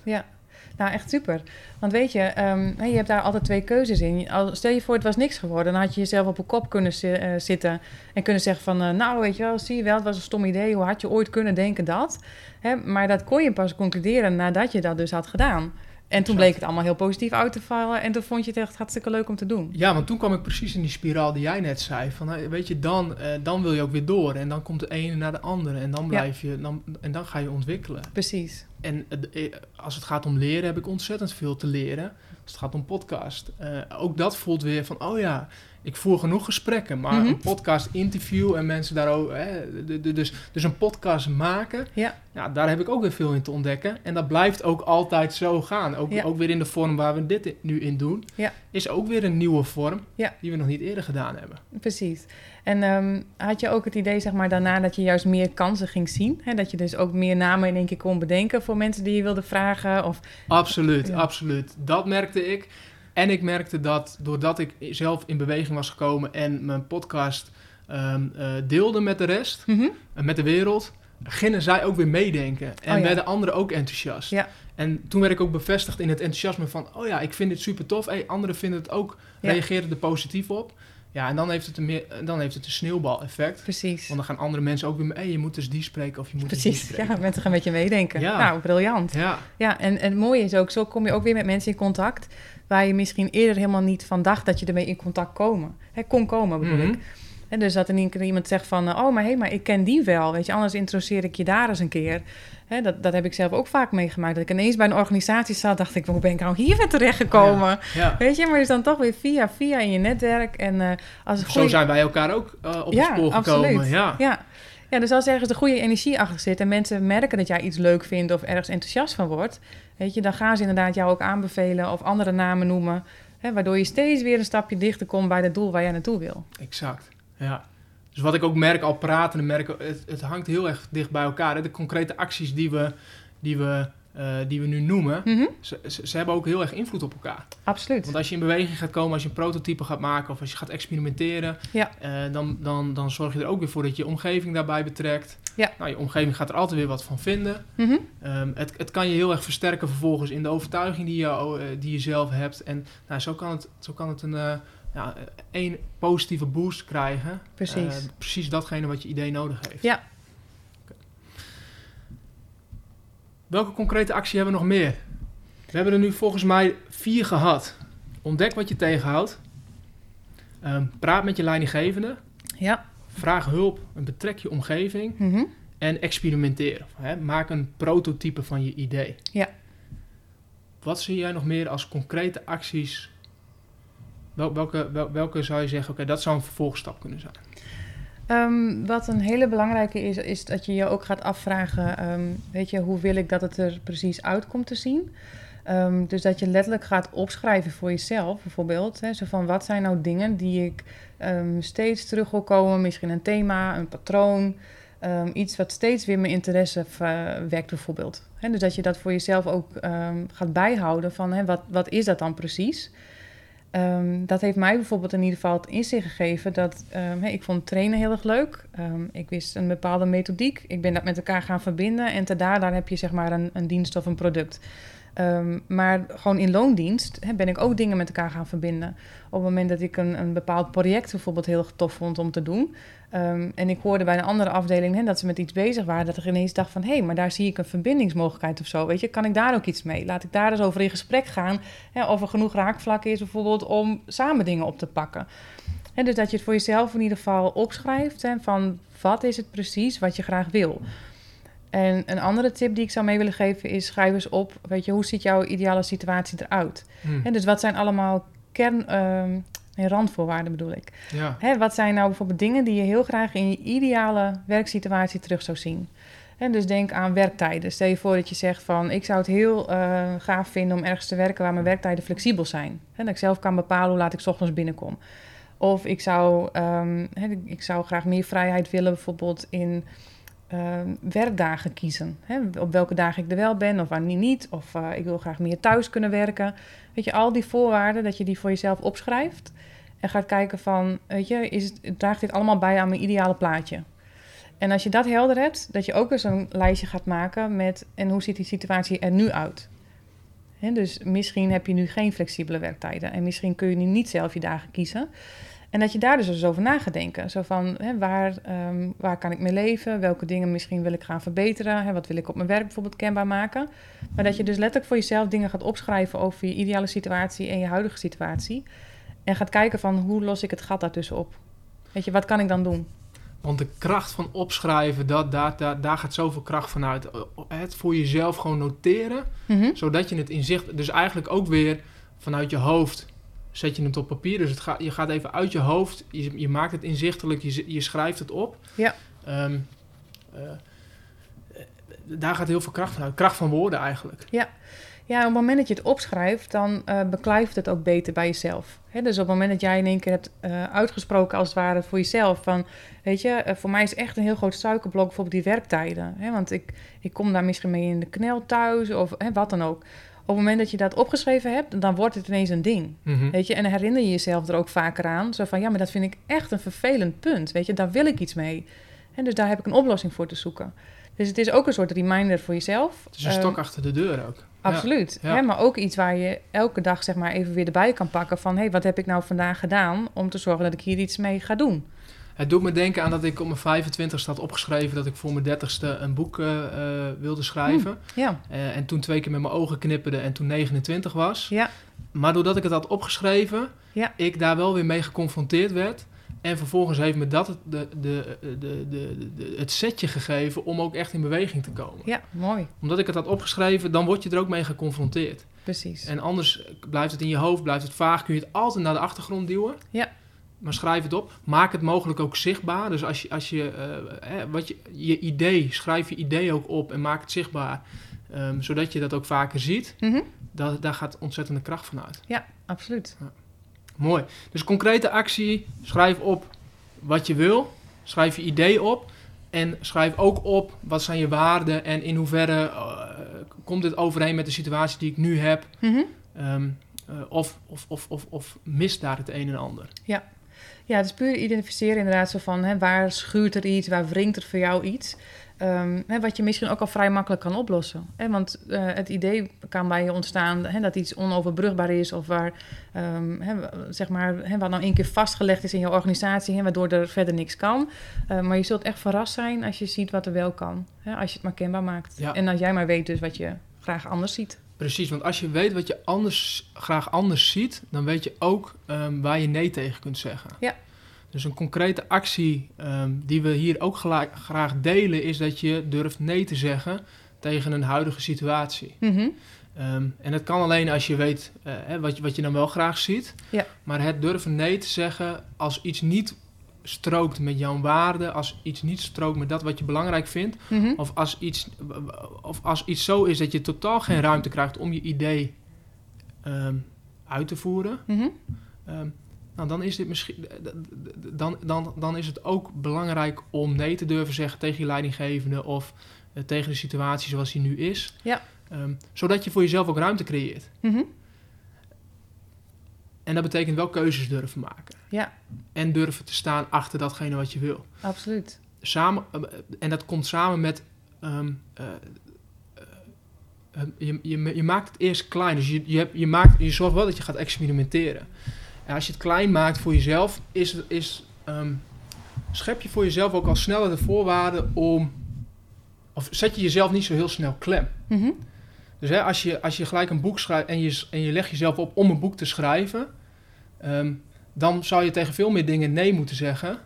Nou, echt super. Want weet je, ehm, je hebt daar altijd twee keuzes in. Stel je voor, het was niks geworden. Dan had je jezelf op een kop kunnen zi- eh, zitten en kunnen zeggen van... eh, nou, weet je wel, zie je wel, het was een stom idee. Hoe had je ooit kunnen denken dat? Hè, maar dat kon je pas concluderen nadat je dat dus had gedaan. En toen bleek het allemaal heel positief uit te vallen. En toen vond je het echt hartstikke leuk om te doen. Ja, want toen kwam ik precies in die spiraal die jij net zei. Van, weet je, dan, eh, dan wil je ook weer door. En dan komt de ene naar de andere. En dan, Ja. blijf je, dan, en dan ga je ontwikkelen. Precies. En eh, als het gaat om leren, heb ik ontzettend veel te leren. Als het gaat om podcast. Eh, ook dat voelt weer van, oh ja, ik voer genoeg gesprekken. Maar Mhm. een podcast interview en mensen daarover... Hè, de- de- dus, dus een podcast maken, Ja. ja, daar heb ik ook weer veel in te ontdekken. En dat blijft ook altijd zo gaan. Ook, Ja. ook weer in de vorm waar we dit nu in doen. Ja. Is ook weer een nieuwe vorm die we nog niet eerder gedaan hebben. Precies. En ehm, had je ook het idee, zeg maar, daarna dat je juist meer kansen ging zien? Hè? Dat je dus ook meer namen in één keer kon bedenken voor mensen die je wilde vragen? Of, Absoluut, absoluut. Dat merkte ik. En ik merkte dat doordat ik zelf in beweging was gekomen en mijn podcast eh, deelde met de rest, Mhm. en met de wereld, gingen zij ook weer meedenken. En Oh ja. werden anderen ook enthousiast. Ja. En toen werd ik ook bevestigd in het enthousiasme van, oh ja, ik vind dit super tof. Hey, anderen vinden het ook, Ja. reageren er positief op. Ja, en dan heeft het een, meer, dan heeft het een sneeuwbal-effect. Precies. Want dan gaan andere mensen ook weer, hey, je moet dus die spreken of je moet dus die Precies. spreken. Ja, mensen gaan met je meedenken. Ja. Nou, briljant. Ja, Ja, en, en het mooie is ook, zo kom je ook weer met mensen in contact... waar je misschien eerder helemaal niet van dacht dat je ermee in contact komen. Hè, kon komen, bedoel Mhm. ik. En dus dat er in één keer iemand zegt van... eh, oh, maar hé, maar ik ken die wel, weet je. Anders introduceer ik je daar eens een keer. Dat, dat heb ik zelf ook vaak meegemaakt. Dat ik ineens bij een organisatie zat, dacht ik... hoe ben ik nou hier weer terechtgekomen? ja. Weet je, maar is dan toch weer via, via in je netwerk. En eh, als het Zo zijn wij elkaar ook eh, op Ja, het spoor gekomen. absoluut. Ja. Ja. ja, dus als ergens de goede energie achter zit en mensen merken dat jij iets leuk vindt of ergens enthousiast van wordt, weet je, dan gaan ze inderdaad jou ook aanbevelen of andere namen noemen, hè, waardoor je steeds weer een stapje dichter komt bij het doel waar jij naartoe wil. Exact, ja. Dus wat ik ook merk al praten, merken, het, het hangt heel erg dicht bij elkaar. Hè. De concrete acties die we, die we, eh, die we nu noemen, Mhm, ze, ze, ze hebben ook heel erg invloed op elkaar. Absoluut. Want als je in beweging gaat komen, als je een prototype gaat maken of als je gaat experimenteren, Ja. eh, dan, dan, dan zorg je er ook weer voor dat je je omgeving daarbij betrekt. Ja. Nou, je omgeving gaat er altijd weer wat van vinden. Mhm, Ehm, het, het kan je heel erg versterken vervolgens in de overtuiging die je, eh, die je zelf hebt. En nou, zo, kan het, zo kan het een, ja, één positieve boost krijgen. Precies. Eh, precies datgene wat je idee nodig heeft. Ja. Welke concrete actie hebben we nog meer? We hebben er nu volgens mij vier gehad. Ontdek wat je tegenhoudt. Ehm, praat met je leidinggevende. Ja. Vraag hulp en betrek je omgeving. Mhm. En experimenteer. Hè? Maak een prototype van je idee. Ja. Wat zie jij nog meer als concrete acties? Wel, welke, wel- welke zou je zeggen, oké, dat zou een vervolgstap kunnen zijn? Ehm, wat een hele belangrijke is, is dat je je ook gaat afvragen, ehm, weet je, hoe wil ik dat het er precies uitkomt te zien? Ehm, dus dat je letterlijk gaat opschrijven voor jezelf, bijvoorbeeld. Hè, zo van, wat zijn nou dingen die ik steeds terug wil komen? Misschien een thema, een patroon, iets wat steeds weer mijn interesse wekt, bijvoorbeeld. Dus dat je dat voor jezelf ook gaat bijhouden van, wat, wat is dat dan precies? Ehm, dat heeft mij bijvoorbeeld in ieder geval het inzicht gegeven dat ehm, ik vond trainen heel erg leuk. Ehm, ik wist een bepaalde methodiek. Ik ben dat met elkaar gaan verbinden en te daar heb je zeg maar een, een dienst of een product. Ehm, maar gewoon in loondienst ben ik ook dingen met elkaar gaan verbinden. Op het moment dat ik een, een bepaald project bijvoorbeeld heel tof vond om te doen. ehm, en ik hoorde bij een andere afdeling dat ze met iets bezig waren. Dat ik ineens dacht van, hé, hey, maar daar zie ik een verbindingsmogelijkheid of zo. Weet je, kan ik daar ook iets mee? Laat ik daar eens over in gesprek gaan. Of er genoeg raakvlakken is bijvoorbeeld om samen dingen op te pakken. En dus dat je het voor jezelf in ieder geval opschrijft. Van wat is het precies wat je graag wil. En een andere tip die ik zou mee willen geven is: schrijf eens op. Weet je, hoe ziet jouw ideale situatie eruit? En dus wat zijn allemaal kern, ehm, nee, randvoorwaarden bedoel ik? Ja, Hè, wat zijn nou bijvoorbeeld dingen die je heel graag in je ideale werksituatie terug zou zien? En dus denk aan werktijden. Stel je voor dat je zegt van ik zou het heel eh, gaaf vinden om ergens te werken waar mijn werktijden flexibel zijn. En dat ik zelf kan bepalen hoe laat ik 's ochtends binnenkom. Of ik zou, ehm, ik zou graag meer vrijheid willen, bijvoorbeeld in ehm, werkdagen kiezen. Hè? Op welke dagen ik er wel ben of wanneer niet. Of eh, ik wil graag meer thuis kunnen werken. Weet je, al die voorwaarden, dat je die voor jezelf opschrijft. En gaat kijken van, weet je, is het, draagt dit allemaal bij aan mijn ideale plaatje? En als je dat helder hebt, dat je ook eens een lijstje gaat maken met... en hoe ziet die situatie er nu uit? Dus misschien heb je nu geen flexibele werktijden... en misschien kun je nu niet zelf je dagen kiezen... En dat je daar dus eens over na gaat denken. Zo van, hè, waar, ehm, waar kan ik mee leven? Welke dingen misschien wil ik gaan verbeteren? Hè, wat wil ik op mijn werk bijvoorbeeld kenbaar maken? Maar dat je dus letterlijk voor jezelf dingen gaat opschrijven... over je ideale situatie en je huidige situatie... En gaat kijken van hoe los ik het gat daartussen op. Weet je, wat kan ik dan doen? Want de kracht van opschrijven, dat, daar, daar, daar gaat zoveel kracht van uit. Het voor jezelf gewoon noteren, Mhm. zodat je het inzicht... Dus eigenlijk ook weer vanuit je hoofd zet je het op papier. Dus het gaat, je gaat even uit je hoofd, je, je maakt het inzichtelijk, je, je schrijft het op. Ja. Ehm, eh, daar gaat heel veel kracht van uit. Kracht van woorden eigenlijk. Ja, op het moment dat je het opschrijft, dan eh beklijft het ook beter bij jezelf. Dus op het moment dat jij in één keer hebt eh, uitgesproken als het ware voor jezelf van, weet je, voor mij is echt een heel groot suikerblok bijvoorbeeld die werktijden. Want ik, ik kom daar misschien mee in de knel thuis of wat dan ook. Op het moment dat je dat opgeschreven hebt, dan wordt het ineens een ding. Mhm. Weet je, en dan herinner je jezelf er ook vaker aan. Zo van, ja, maar dat vind ik echt een vervelend punt. Weet je, daar wil ik iets mee. En dus daar heb ik een oplossing voor te zoeken. Dus het is ook een soort reminder voor jezelf. Het is een Ehm, stok achter de deur ook. Absoluut. Ja. Hè, maar ook iets waar je elke dag zeg maar even weer erbij kan pakken van... hé, hey, wat heb ik nou vandaag gedaan om te zorgen dat ik hier iets mee ga doen? Het doet me denken aan dat ik op mijn 25ste had opgeschreven dat ik voor mijn 30ste een boek eh, eh, wilde schrijven. Ja, Eh, en toen twee keer met mijn ogen knipperde en toen 29 was. ja, Maar doordat ik het had opgeschreven, Ja. ik daar wel weer mee geconfronteerd werd. En vervolgens heeft me dat het, de, de, de, de, de- het setje gegeven om ook echt in beweging te komen. ja, mooi. Omdat ik het had opgeschreven, dan word je er ook mee geconfronteerd. Precies. En anders blijft het in je hoofd, blijft het vaag, kun je het altijd naar de achtergrond duwen. Ja. Maar schrijf het op. Maak het mogelijk ook zichtbaar. Dus als je, als je, eh, wat je, je idee, schrijf je idee ook op en maak het zichtbaar. ehm, zodat je dat ook vaker ziet. Mhm. Da daar gaat ontzettende kracht van uit. Ja, absoluut. Mooi. Dus concrete actie. Schrijf op wat je wil. Schrijf je idee op. En schrijf ook op wat zijn je waarden en in hoeverre eh, komt dit overeen met de situatie die ik nu heb. Mhm. Ehm, eh, of, of, of, of, of mist daar het een en ander. Ja, het is puur identificeren inderdaad zo van... Hè, waar schuurt er iets, waar wringt er voor jou iets... Ehm, hè, wat je misschien ook al vrij makkelijk kan oplossen. Hè? Want eh, het idee kan bij je ontstaan hè, dat iets onoverbrugbaar is... of waar, hè, zeg maar, hè, wat nou één keer vastgelegd is in je organisatie... Hè, waardoor er verder niks kan. Eh, maar je zult echt verrast zijn als je ziet wat er wel kan. Hè? Als je het maar kenbaar maakt. Ja. En als jij maar weet dus wat je graag anders ziet. Precies, want als je weet wat je anders, graag anders ziet, dan weet je ook ehm, waar je nee tegen kunt zeggen. Ja. Dus een concrete actie ehm, die we hier ook graag delen, is dat je durft nee te zeggen tegen een huidige situatie. Mhm. Ehm, en dat kan alleen als je weet eh, hè, wat, je, wat je dan wel graag ziet. Ja. Maar het durven nee te zeggen als iets niet strookt met jouw waarden, als iets niet strookt met dat wat je belangrijk vindt, Mhm. of als iets, of als iets zo is dat je totaal geen ruimte krijgt om je idee ehm, uit te voeren, Mhm. ehm, nou, dan is dit misschien, dan, dan, dan is het ook belangrijk om nee te durven zeggen tegen je leidinggevende of eh, tegen de situatie zoals die nu is. Ja. Ehm, zodat je voor jezelf ook ruimte creëert. Mhm. En dat betekent wel keuzes durven maken. Ja. En durven te staan achter datgene wat je wil. Absoluut. Samen, eh, en dat komt samen met. ehm, eh, eh, je, je, je maakt het eerst klein. Dus je, je, hebt, je, maakt, je zorgt wel dat je gaat experimenteren. En als je het klein maakt voor jezelf, is, is, ehm, schep je voor jezelf ook al sneller de voorwaarden om. Of zet je jezelf niet zo heel snel klem. Mhm. Dus hè, als, je, als je gelijk een boek schrijft en je, en je legt jezelf op om een boek te schrijven, ehm, dan zou je tegen veel meer dingen nee moeten zeggen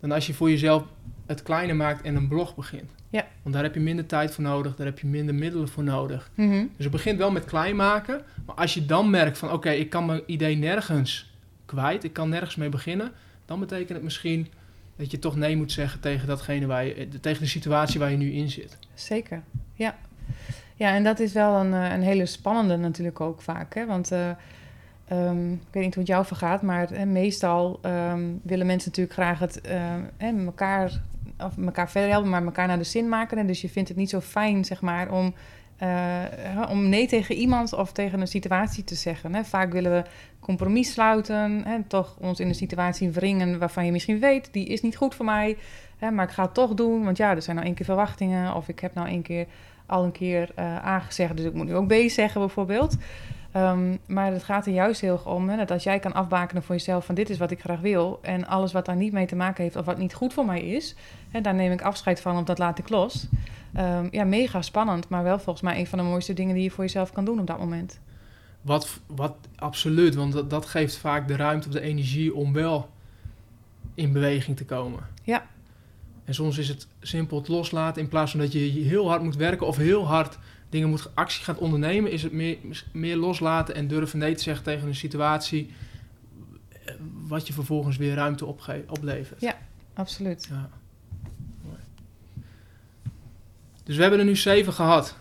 dan als je voor jezelf het kleine maakt en een blog begint. Ja. Want daar heb je minder tijd voor nodig, daar heb je minder middelen voor nodig. Mhm. Dus het begint wel met klein maken, maar als je dan merkt van oké, ik kan mijn idee nergens kwijt, ik kan nergens mee beginnen, dan betekent het misschien dat je toch nee moet zeggen tegen, datgene waar je, tegen de situatie waar je nu in zit. Zeker, ja. Ja, en dat is wel een, eh, een hele spannende natuurlijk ook vaak. Hè? Want eh, ehm, ik weet niet hoe het jou vergaat, maar meestal ehm, willen mensen natuurlijk graag het, eh, hè, elkaar of elkaar verder helpen, maar elkaar naar de zin maken. En dus je vindt het niet zo fijn, zeg maar, om, eh, om nee tegen iemand of tegen een situatie te zeggen. Vaak willen we compromis sluiten, hè, toch ons in een situatie wringen waarvan je misschien weet, die is niet goed voor mij, maar ik ga het toch doen, want ja, er zijn nou één keer verwachtingen of ik heb nou één keer al een keer uh, aangezegd, dus ik moet nu ook B zeggen bijvoorbeeld. Um, maar het gaat er juist heel erg om hè, dat als jij kan afbakenen voor jezelf van dit is wat ik graag wil en alles wat daar niet mee te maken heeft of wat niet goed voor mij is, hè, daar neem ik afscheid van of dat laat ik los. Um, ja, mega spannend, maar wel volgens mij een van de mooiste dingen die je voor jezelf kan doen op dat moment. Wat, wat absoluut, want dat, dat geeft vaak de ruimte of de energie om wel in beweging te komen. Ja. En soms is het simpel het loslaten in plaats van dat je heel hard moet werken of heel hard dingen moet, actie gaat ondernemen, is het meer, meer loslaten en durven nee te zeggen tegen een situatie. Eh, wat je vervolgens weer ruimte oplevert. Ja, absoluut. Ja. Dus we hebben er nu zeven gehad.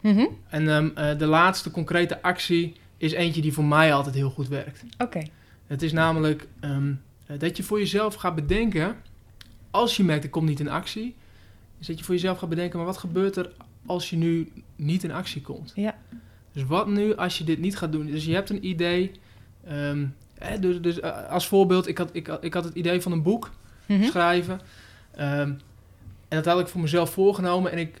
Mm En um, uh, de laatste concrete actie is eentje die voor mij altijd heel goed werkt. Oké. Het is namelijk um, dat je voor jezelf gaat bedenken, als je merkt ik kom niet in actie, is dat je voor jezelf gaat bedenken, maar wat gebeurt er als je nu niet in actie komt? Ja. Dus wat nu als je dit niet gaat doen? Dus je hebt een idee. Um, hè, dus, dus uh, als voorbeeld, ik had, ik, ik had het idee van een boek Mhm. schrijven. Um, en dat had ik voor mezelf voorgenomen. En ik,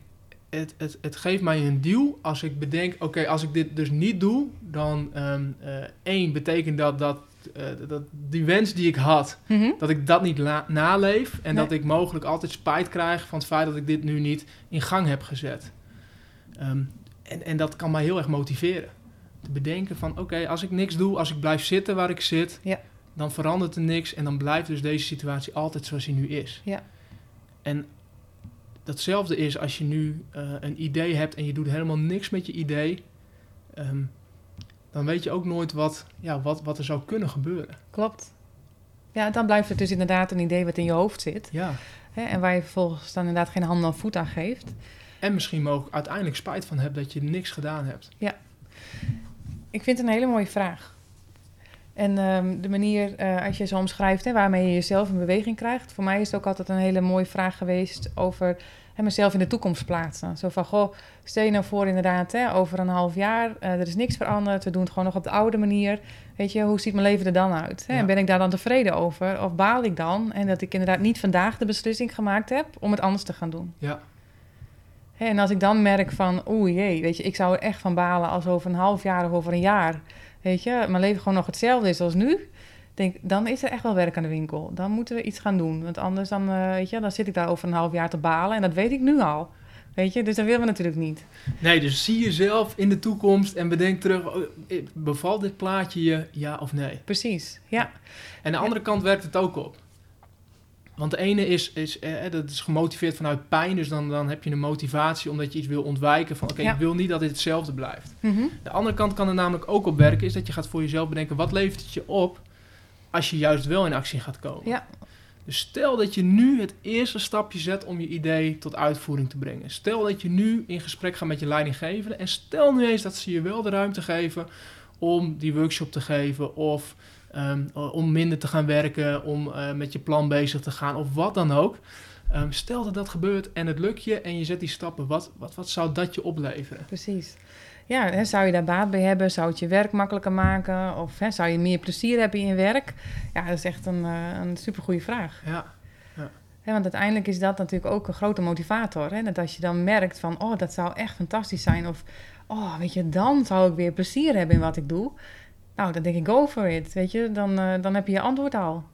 het, het, het geeft mij een deal als ik bedenk... oké, als ik dit dus niet doe... dan um, uh, één, betekent dat dat, uh, dat die wens die ik had... Mhm. dat ik dat niet naleef... en Nee. dat ik mogelijk altijd spijt krijg... van het feit dat ik dit nu niet in gang heb gezet. Um, en, en dat kan mij heel erg motiveren. Te bedenken van, oké, als ik niks doe... als ik blijf zitten waar ik zit... Ja. dan verandert er niks... en dan blijft dus deze situatie altijd zoals die nu is. Ja. En datzelfde is als je nu uh, een idee hebt en je doet helemaal niks met je idee, um, dan weet je ook nooit wat, ja, wat, wat er zou kunnen gebeuren. Klopt. Ja, dan blijft het dus inderdaad een idee wat in je hoofd zit. Ja. Hè, en waar je vervolgens dan inderdaad geen hand of voet aan geeft. En misschien ook uiteindelijk spijt van hebt dat je niks gedaan hebt. Ja. Ik vind het een hele mooie vraag. En um, de manier, uh, als je zo omschrijft, hè, waarmee je jezelf in beweging krijgt. Voor mij is het ook altijd een hele mooie vraag geweest over hè, mezelf in de toekomst plaatsen. Zo van, goh, stel je nou voor inderdaad, hè, over een half jaar, uh, er is niks veranderd. We doen het gewoon nog op de oude manier. Weet je, hoe ziet mijn leven er dan uit? Hè? Ja. En ben ik daar dan tevreden over? Of baal ik dan? En dat ik inderdaad niet vandaag de beslissing gemaakt heb om het anders te gaan doen. Ja. En als ik dan merk van, oeh jee, weet je, ik zou er echt van balen als over een half jaar of over een jaar weet je, mijn leven gewoon nog hetzelfde is als nu, denk, dan is er echt wel werk aan de winkel. Dan moeten we iets gaan doen. Want anders dan, uh, weet je, dan zit ik daar over een half jaar te balen en dat weet ik nu al. Weet je, dus dat willen we natuurlijk niet. Nee, dus zie jezelf in de toekomst en bedenk terug, oh, bevalt dit plaatje je ja of nee? Precies, ja. En de andere ja. kant werkt het ook op. Want de ene is, is eh, dat is gemotiveerd vanuit pijn, dus dan, dan heb je een motivatie omdat je iets wil ontwijken van oké, okay, Ja. ik wil niet dat dit hetzelfde blijft. Mhm. De andere kant kan er namelijk ook op werken, is dat je gaat voor jezelf bedenken, wat levert het je op als je juist wel in actie gaat komen. Ja. Dus stel dat je nu het eerste stapje zet om je idee tot uitvoering te brengen. Stel dat je nu in gesprek gaat met je leidinggevende en stel nu eens dat ze je wel de ruimte geven om die workshop te geven of um, om minder te gaan werken, om uh, met je plan bezig te gaan of wat dan ook. Um, stel dat dat gebeurt en het lukt je en je zet die stappen, wat, wat, wat zou dat je opleveren? Precies. Ja, hè, zou je daar baat bij hebben? Zou het je werk makkelijker maken? Of hè, zou je meer plezier hebben in je werk? Ja, dat is echt een, uh, een supergoeie vraag. Ja. ja. Hè, want uiteindelijk is dat natuurlijk ook een grote motivator. Hè? Dat als je dan merkt van, oh, dat zou echt fantastisch zijn. Of, oh, weet je, dan zou ik weer plezier hebben in wat ik doe. Nou, dan denk ik, go for it. Weet je, dan, uh, dan heb je je antwoord al.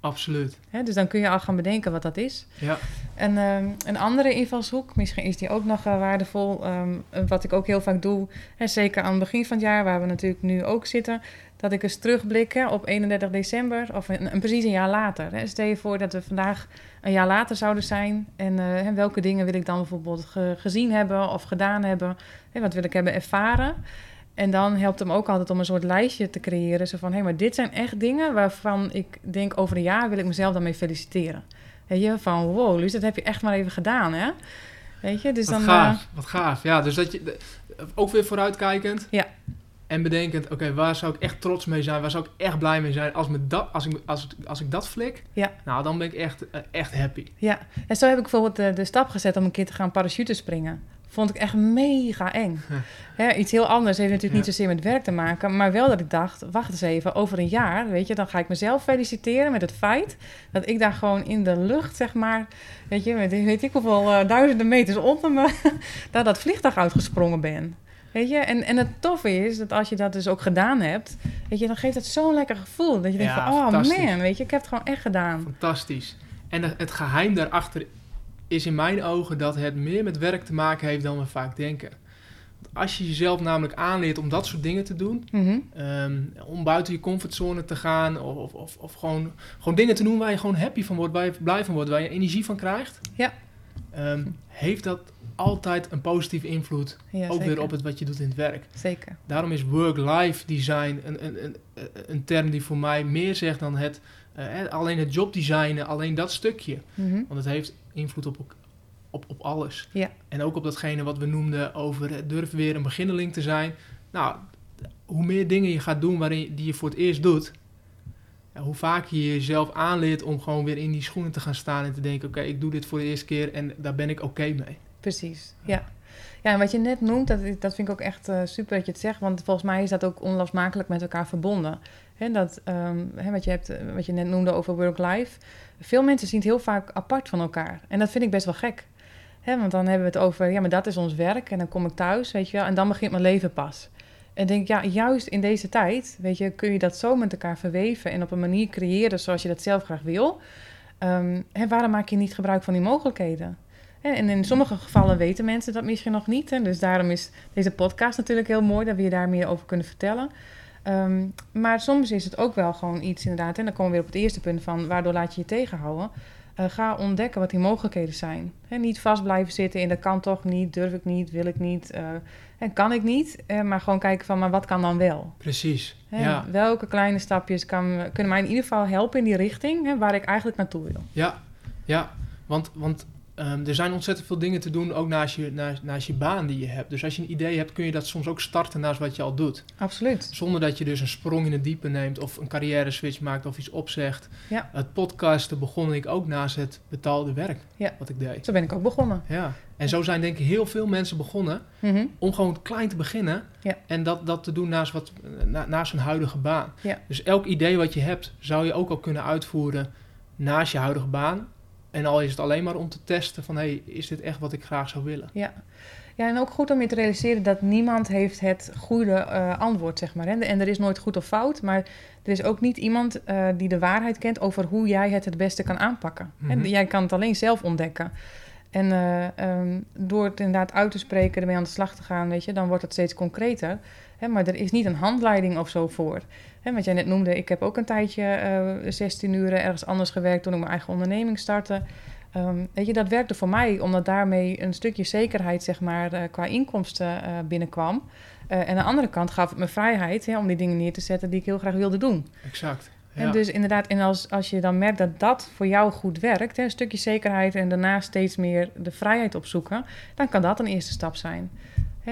Absoluut. Hè, dus dan kun je al gaan bedenken wat dat is. Ja. En um, een andere invalshoek, misschien is die ook nog uh, waardevol. Um, wat ik ook heel vaak doe, hè, zeker aan het begin van het jaar, waar we natuurlijk nu ook zitten, dat ik eens terugblik hè, op 31 december of een, een, precies een jaar later. Hè. Stel je voor dat we vandaag een jaar later zouden zijn. En uh, welke dingen wil ik dan bijvoorbeeld ge gezien hebben of gedaan hebben? Hè, wat wil ik hebben ervaren? En dan helpt hem ook altijd om een soort lijstje te creëren. Zo van, hé, hey, maar dit zijn echt dingen waarvan ik denk over een jaar wil ik mezelf daarmee feliciteren. Weet je, van wow, Luus, dat heb je echt maar even gedaan, hè? Weet je, dus wat dan... gaaf, uh, wat gaaf. Ja, dus dat je, ook weer vooruitkijkend. Ja. En bedenkend, oké, waar zou ik echt trots mee zijn? Waar zou ik echt blij mee zijn als, me dat, als, ik, als, als ik dat flik? Ja. Nou, dan ben ik echt, eh, echt happy. Ja, en zo heb ik bijvoorbeeld de, de stap gezet om een keer te gaan parachute springen. Vond ik echt mega eng. Hè, iets heel anders heeft natuurlijk niet zozeer met werk te maken. Maar wel dat ik dacht, wacht eens even, over een jaar, weet je, dan ga ik mezelf feliciteren met het feit dat ik daar gewoon in de lucht, zeg maar, weet je, met weet ik hoeveel eh, duizenden meters onder me, daar dat vliegtuig uitgesprongen ben. Weet je, en, en het toffe is dat als je dat dus ook gedaan hebt, weet je, dan geeft het zo'n lekker gevoel. Dat je denkt van, oh man, weet je, ik heb het gewoon echt gedaan. Fantastisch. En het- het geheim daarachter is in mijn ogen dat het meer met werk te maken heeft dan we vaak denken. Want Als je jezelf namelijk aanleert om dat soort dingen te doen, Mhm. ehm, om buiten je comfortzone te gaan of, of, of, of gewoon, gewoon dingen te doen waar je gewoon happy van wordt, waar je blij van wordt, waar je energie van krijgt, Ja. ehm, heeft dat altijd een positieve invloed, Ja, ook zeker. weer op het wat je doet in het werk. Zeker. Daarom is work-life design een, een, een, een term die voor mij meer zegt dan het, eh, alleen het jobdesignen, alleen dat stukje. Mhm. Want het heeft invloed op, op, op alles. Ja. En ook op datgene wat we noemden over het durf weer een beginneling te zijn. Nou, hoe meer dingen je gaat doen waarin, die je voor het eerst doet, ja, hoe vaker je jezelf aanleert om gewoon weer in die schoenen te gaan staan en te denken: oké, ik doe dit voor de eerste keer en daar ben ik oké mee. Precies, ja. Ja, en wat je net noemt, dat, dat vind ik ook echt eh, super dat je het zegt. Want volgens mij is dat ook onlosmakelijk met elkaar verbonden. Dat, ehm, wat, je hebt, eh, wat je net noemde over work-life. Veel mensen zien het heel vaak apart van elkaar. En dat vind ik best wel gek. Want dan hebben we het over, ja, maar dat is ons werk. En dan kom ik thuis, weet je wel. En dan begint mijn leven pas. En denk ja, juist in deze tijd, weet je, kun je dat zo met elkaar verweven. En op een manier creëren zoals je dat zelf graag wil. Ehm, waarom maak je niet gebruik van die mogelijkheden? En in sommige gevallen weten mensen dat misschien nog niet. Hè? Dus daarom is deze podcast natuurlijk heel mooi, dat we je daar meer over kunnen vertellen. Ehm, maar soms is het ook wel gewoon iets inderdaad. En dan komen we weer op het eerste punt van waardoor laat je je tegenhouden. Eh, ga ontdekken wat die mogelijkheden zijn. Niet vast blijven zitten in dat kan toch niet, durf ik niet, wil ik niet eh, en kan ik niet. Eh, maar gewoon kijken van maar wat kan dan wel. Precies. Ja, Welke kleine stapjes kan, kunnen mij in ieder geval helpen in die richting waar ik eigenlijk naartoe wil. ja, ja. Want, want ehm, er zijn ontzettend veel dingen te doen, ook naast je, naast, naast je baan die je hebt. Dus als je een idee hebt, kun je dat soms ook starten naast wat je al doet. Absoluut. Zonder dat je dus een sprong in het diepe neemt of een carrière switch maakt of iets opzegt. Ja. Het podcasten begon ik ook naast het betaalde werk Ja. wat ik deed. Zo ben ik ook begonnen. Ja. En zo zijn denk ik heel veel mensen begonnen Mhm. om gewoon klein te beginnen. Ja. En dat, dat te doen naast, wat, na, naast hun huidige baan. Ja. Dus elk idee wat je hebt, zou je ook al kunnen uitvoeren naast je huidige baan. En al is het alleen maar om te testen van, hey, is dit echt wat ik graag zou willen? Ja. ja, en ook goed om je te realiseren dat niemand heeft het goede eh, antwoord, zeg maar. Hè? En er is nooit goed of fout, maar er is ook niet iemand eh, die de waarheid kent over hoe jij het het beste kan aanpakken. Mhm. Jij kan het alleen zelf ontdekken. En eh, ehm, door het inderdaad uit te spreken, ermee aan de slag te gaan, weet je, dan wordt het steeds concreter. Hè? Maar er is niet een handleiding of zo voor. Hè? Wat jij net noemde, ik heb ook een tijdje eh 16 uur ergens anders gewerkt toen ik mijn eigen onderneming startte. Ehm, weet je, dat werkte voor mij omdat daarmee een stukje zekerheid zeg maar, eh, qua inkomsten eh, binnenkwam. Eh, en aan de andere kant gaf het me vrijheid hè, om die dingen neer te zetten die ik heel graag wilde doen. Exact. En Ja. dus inderdaad, en als, als je dan merkt dat dat voor jou goed werkt, hè, een stukje zekerheid en daarna steeds meer de vrijheid opzoeken, dan kan dat een eerste stap zijn.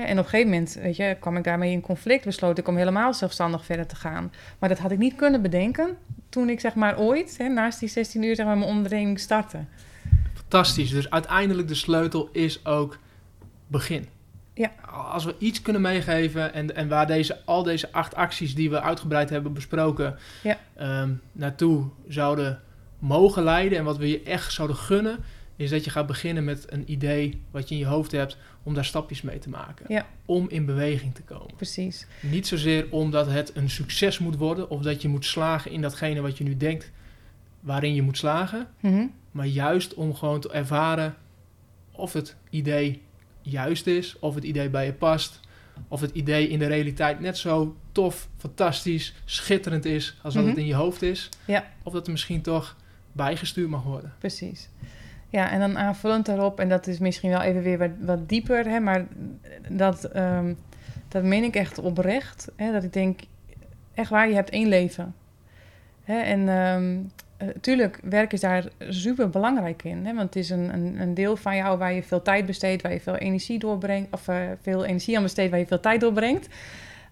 En op een gegeven moment weet je, kwam ik daarmee in conflict, besloot ik om helemaal zelfstandig verder te gaan. Maar dat had ik niet kunnen bedenken toen ik zeg maar ooit, hè, naast die 16 uur, zeg maar, mijn onderneming startte. Fantastisch. Dus uiteindelijk de sleutel is ook begin. Ja. Als we iets kunnen meegeven en, en waar deze, al deze acht acties die we uitgebreid hebben besproken Ja. ehm, naartoe zouden mogen leiden en wat we je echt zouden gunnen, is dat je gaat beginnen met een idee wat je in je hoofd hebt om daar stapjes mee te maken. Ja. Om in beweging te komen. Precies. Niet zozeer omdat het een succes moet worden of dat je moet slagen in datgene wat je nu denkt waarin je moet slagen. Mhm. Maar juist om gewoon te ervaren of het idee juist is, of het idee bij je past, of het idee in de realiteit net zo tof, fantastisch, schitterend is als dat Mhm. het in je hoofd is. Ja. Of dat er misschien toch bijgestuurd mag worden. Precies. Ja, en dan aanvullend daarop, en dat is misschien wel even weer wat, dieper, hè, maar dat, ehm, dat meen ik echt oprecht. Hè, dat ik denk, echt waar, je hebt één leven. Hè, en eh, tuurlijk, werk is daar super belangrijk in. Hè, want het is een, een, een deel van jou waar je veel tijd besteedt, waar je veel energie doorbrengt, of eh, veel energie aan besteedt, waar je veel tijd doorbrengt.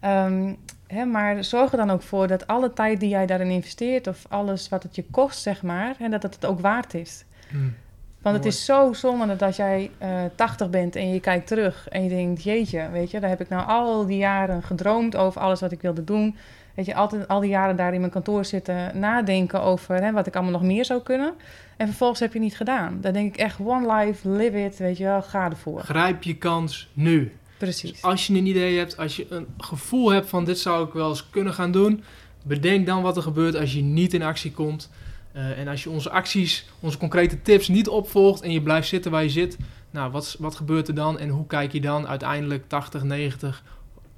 Ehm, hè, maar zorg er dan ook voor dat alle tijd die jij daarin investeert... of alles wat het je kost, zeg maar... en dat het het ook waard is. Hmm. Want het is zo zonde dat als jij eh 80 bent en je kijkt terug en je denkt, jeetje, weet je, daar heb ik nou al die jaren gedroomd over alles wat ik wilde doen. Weet je, altijd al die jaren daar in mijn kantoor zitten nadenken over hè, wat ik allemaal nog meer zou kunnen. En vervolgens heb je niet gedaan. Dan denk ik echt, one life, live it, weet je wel, ga ervoor. Grijp je kans nu. Precies. Dus als je een idee hebt, als je een gevoel hebt van dit zou ik wel eens kunnen gaan doen, bedenk dan wat er gebeurt als je niet in actie komt. Eh, en als je onze acties, onze concrete tips niet opvolgt en je blijft zitten waar je zit, nou, wat, wat gebeurt er dan en hoe kijk je dan uiteindelijk 80, 90,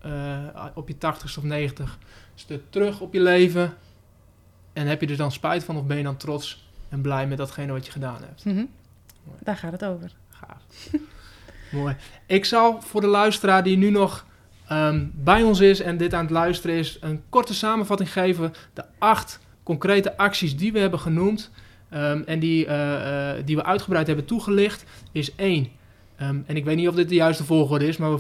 eh, op je 80ste of 90 ste terug op je leven? En heb je er dan spijt van of ben je dan trots en blij met datgene wat je gedaan hebt? Mhm. Daar gaat het over. Gaaf. Mooi. Ik zal voor de luisteraar die nu nog ehm, bij ons is en dit aan het luisteren is, een korte samenvatting geven. De acht concrete acties die we hebben genoemd ehm, en die, eh, eh, die we uitgebreid hebben toegelicht, is één. ehm, en ik weet niet of dit de juiste volgorde is, maar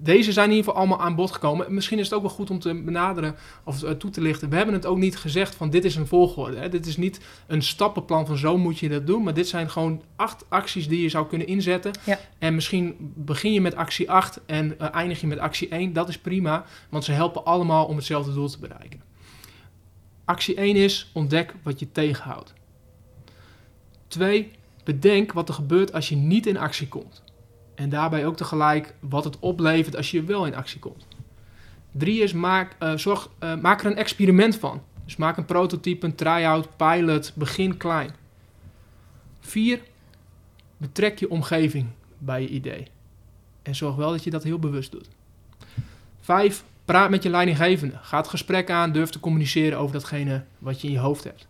deze zijn in ieder geval allemaal aan bod gekomen. Misschien is het ook wel goed om te benaderen of eh, toe te lichten. We hebben het ook niet gezegd van dit is een volgorde. Hè. Dit is niet een stappenplan van zo moet je dat doen. Maar dit zijn gewoon acht acties die je zou kunnen inzetten. Ja. En misschien begin je met actie 8 en eindig je met actie 1. Dat is prima, want ze helpen allemaal om hetzelfde doel te bereiken. Actie 1 is ontdek wat je tegenhoudt. 2. Bedenk wat er gebeurt als je niet in actie komt. En daarbij ook tegelijk wat het oplevert als je wel in actie komt. 3 is maak, eh, zorg, eh, maak er een experiment van. Dus maak een prototype, een try-out, pilot, begin klein. 4. Betrek je omgeving bij je idee. En zorg wel dat je dat heel bewust doet. 5. Praat met je leidinggevende. Ga het gesprek aan, durf te communiceren over datgene wat je in je hoofd hebt.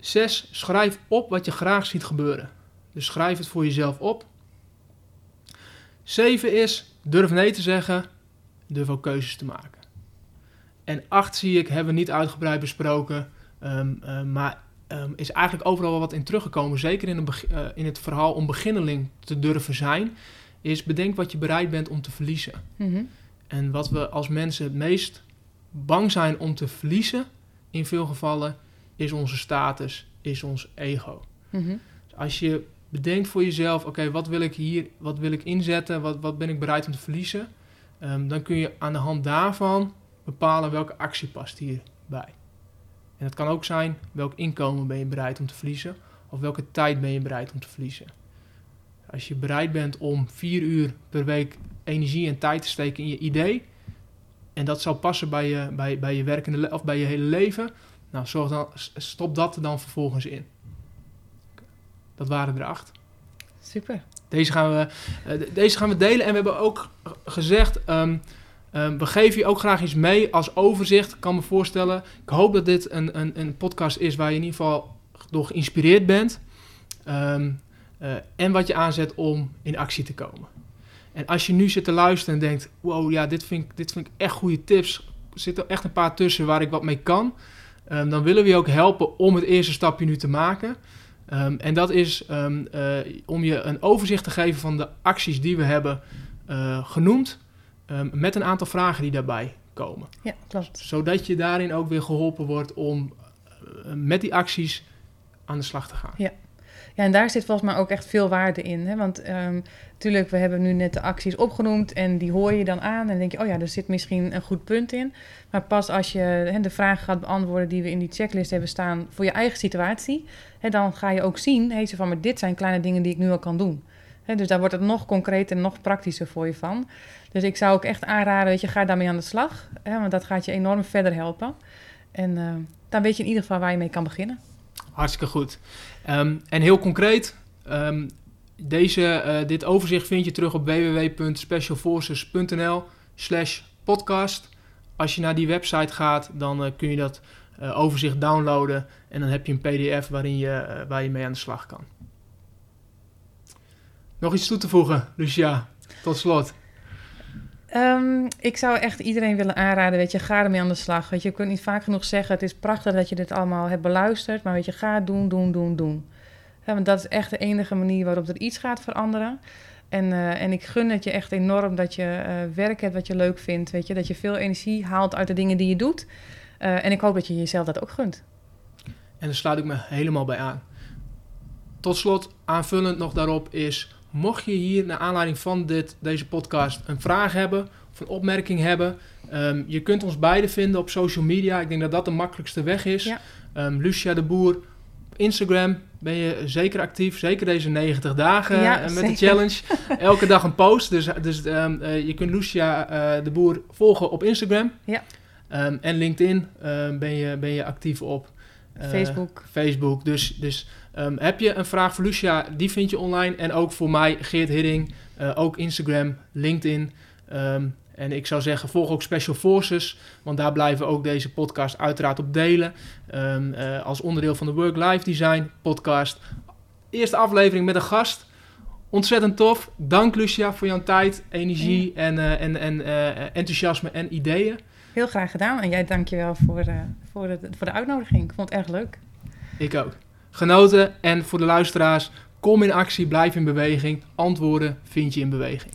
6. Schrijf op wat je graag ziet gebeuren. Dus schrijf het voor jezelf op. 7 is durf nee te zeggen, durf ook keuzes te maken. En 8 zie ik, hebben we niet uitgebreid besproken, ehm, eh, maar ehm, is eigenlijk overal wel wat in teruggekomen. Zeker in, eh, in het verhaal om beginneling te durven zijn, is bedenk wat je bereid bent om te verliezen. Mhm. En wat we als mensen het meest bang zijn om te verliezen, in veel gevallen, is onze status, is ons ego. Mhm. Dus als je bedenkt voor jezelf, oké, wat wil ik hier, wat wil ik inzetten, wat, wat ben ik bereid om te verliezen, ehm, dan kun je aan de hand daarvan bepalen welke actie past hierbij. En het kan ook zijn welk inkomen ben je bereid om te verliezen, of welke tijd ben je bereid om te verliezen. Als je bereid bent om vier uur per week energie en tijd te steken in je idee, en dat zou passen bij je, bij, bij je werkende of bij je hele leven, nou, zorg dan, stop dat er dan vervolgens in. Dat waren er acht. Super. Deze gaan we, eh, de- deze gaan we delen. En we hebben ook gezegd, ehm, ehm, we geven je ook graag iets mee als overzicht. Ik kan me voorstellen, ik hoop dat dit een, een, een podcast is waar je in ieder geval door geïnspireerd bent. Ehm, eh, en wat je aanzet om in actie te komen. En als je nu zit te luisteren en denkt, wow, ja, dit vind ik, dit vind ik echt goede tips. Er zitten echt een paar tussen waar ik wat mee kan. Ehm, dan willen we je ook helpen om het eerste stapje nu te maken. Ehm, en dat is ehm, eh, om je een overzicht te geven van de acties die we hebben eh, genoemd. met een aantal vragen die daarbij komen. Ja, klopt. Zodat je daarin ook weer geholpen wordt om met die acties aan de slag te gaan. Ja, en daar zit volgens mij ook echt veel waarde in. Hè? Want natuurlijk, we hebben nu net de acties opgenoemd en die hoor je dan aan. En denk je, oh ja, er zit misschien een goed punt in. Maar pas als je hè, de vragen gaat beantwoorden die we in die checklist hebben staan voor je eigen situatie, hè, dan ga je ook zien, zo van, maar dit zijn kleine dingen die ik nu al kan doen. Dus daar wordt het nog concreter en nog praktischer voor je van. Dus ik zou ook echt aanraden, weet je, ga daarmee aan de slag. Hè, want dat gaat je enorm verder helpen. En eh, dan weet je in ieder geval waar je mee kan beginnen. Hartstikke goed. Ehm, en heel concreet, ehm, deze, eh, dit overzicht vind je terug op www.specialforces.nl slash podcast. Als je naar die website gaat, dan eh, kun je dat eh, overzicht downloaden en dan heb je een pdf waarin je, waar je mee aan de slag kan. Nog iets toe te voegen, Lucia, tot slot. Ehm, ik zou echt iedereen willen aanraden, weet je, ga ermee aan de slag. Weet je, kunt niet vaak genoeg zeggen, het is prachtig dat je dit allemaal hebt beluisterd, maar weet je, ga doen, doen, doen, doen. Ja, want dat is echt de enige manier waarop er iets gaat veranderen. En, eh, en ik gun het je echt enorm dat je eh, werk hebt wat je leuk vindt. Weet je? Dat je veel energie haalt uit de dingen die je doet. Eh, en ik hoop dat je jezelf dat ook gunt. En daar sluit ik me helemaal bij aan. Tot slot, aanvullend nog daarop is... mocht je hier naar aanleiding van dit, deze podcast een vraag hebben... of een opmerking hebben... Um, je kunt ons beiden vinden op social media. Ik denk dat dat de makkelijkste weg is. Ja. Um, Lucia de Boer, Instagram ben je zeker actief. Zeker deze 90 dagen Ja, uh, met zeker. de challenge. Elke dag een post. Dus, dus um, uh, je kunt Lucia uh, de Boer volgen op Instagram. Ja. Um, en LinkedIn ben, je, ben je actief op. Facebook. Facebook. Dus, dus um, heb je een vraag voor Lucia, die vind je online. En ook voor mij, Geert Hidding. Uh, ook Instagram, LinkedIn. Um, en ik zou zeggen, volg ook Special Forces. Want daar blijven we ook deze podcast uiteraard op delen. Um, uh, als onderdeel van de Work-Life Design podcast. Eerste aflevering met een gast. Ontzettend tof. Dank Lucia voor jouw tijd, energie ja. en, uh, en, en enthousiasme en ideeën. Heel graag gedaan. En jij dankjewel voor, uh, voor, de, voor de uitnodiging. Ik vond het erg leuk. Ik ook. Genoten. En voor de luisteraars, kom in actie, blijf in beweging. Antwoorden vind je in beweging.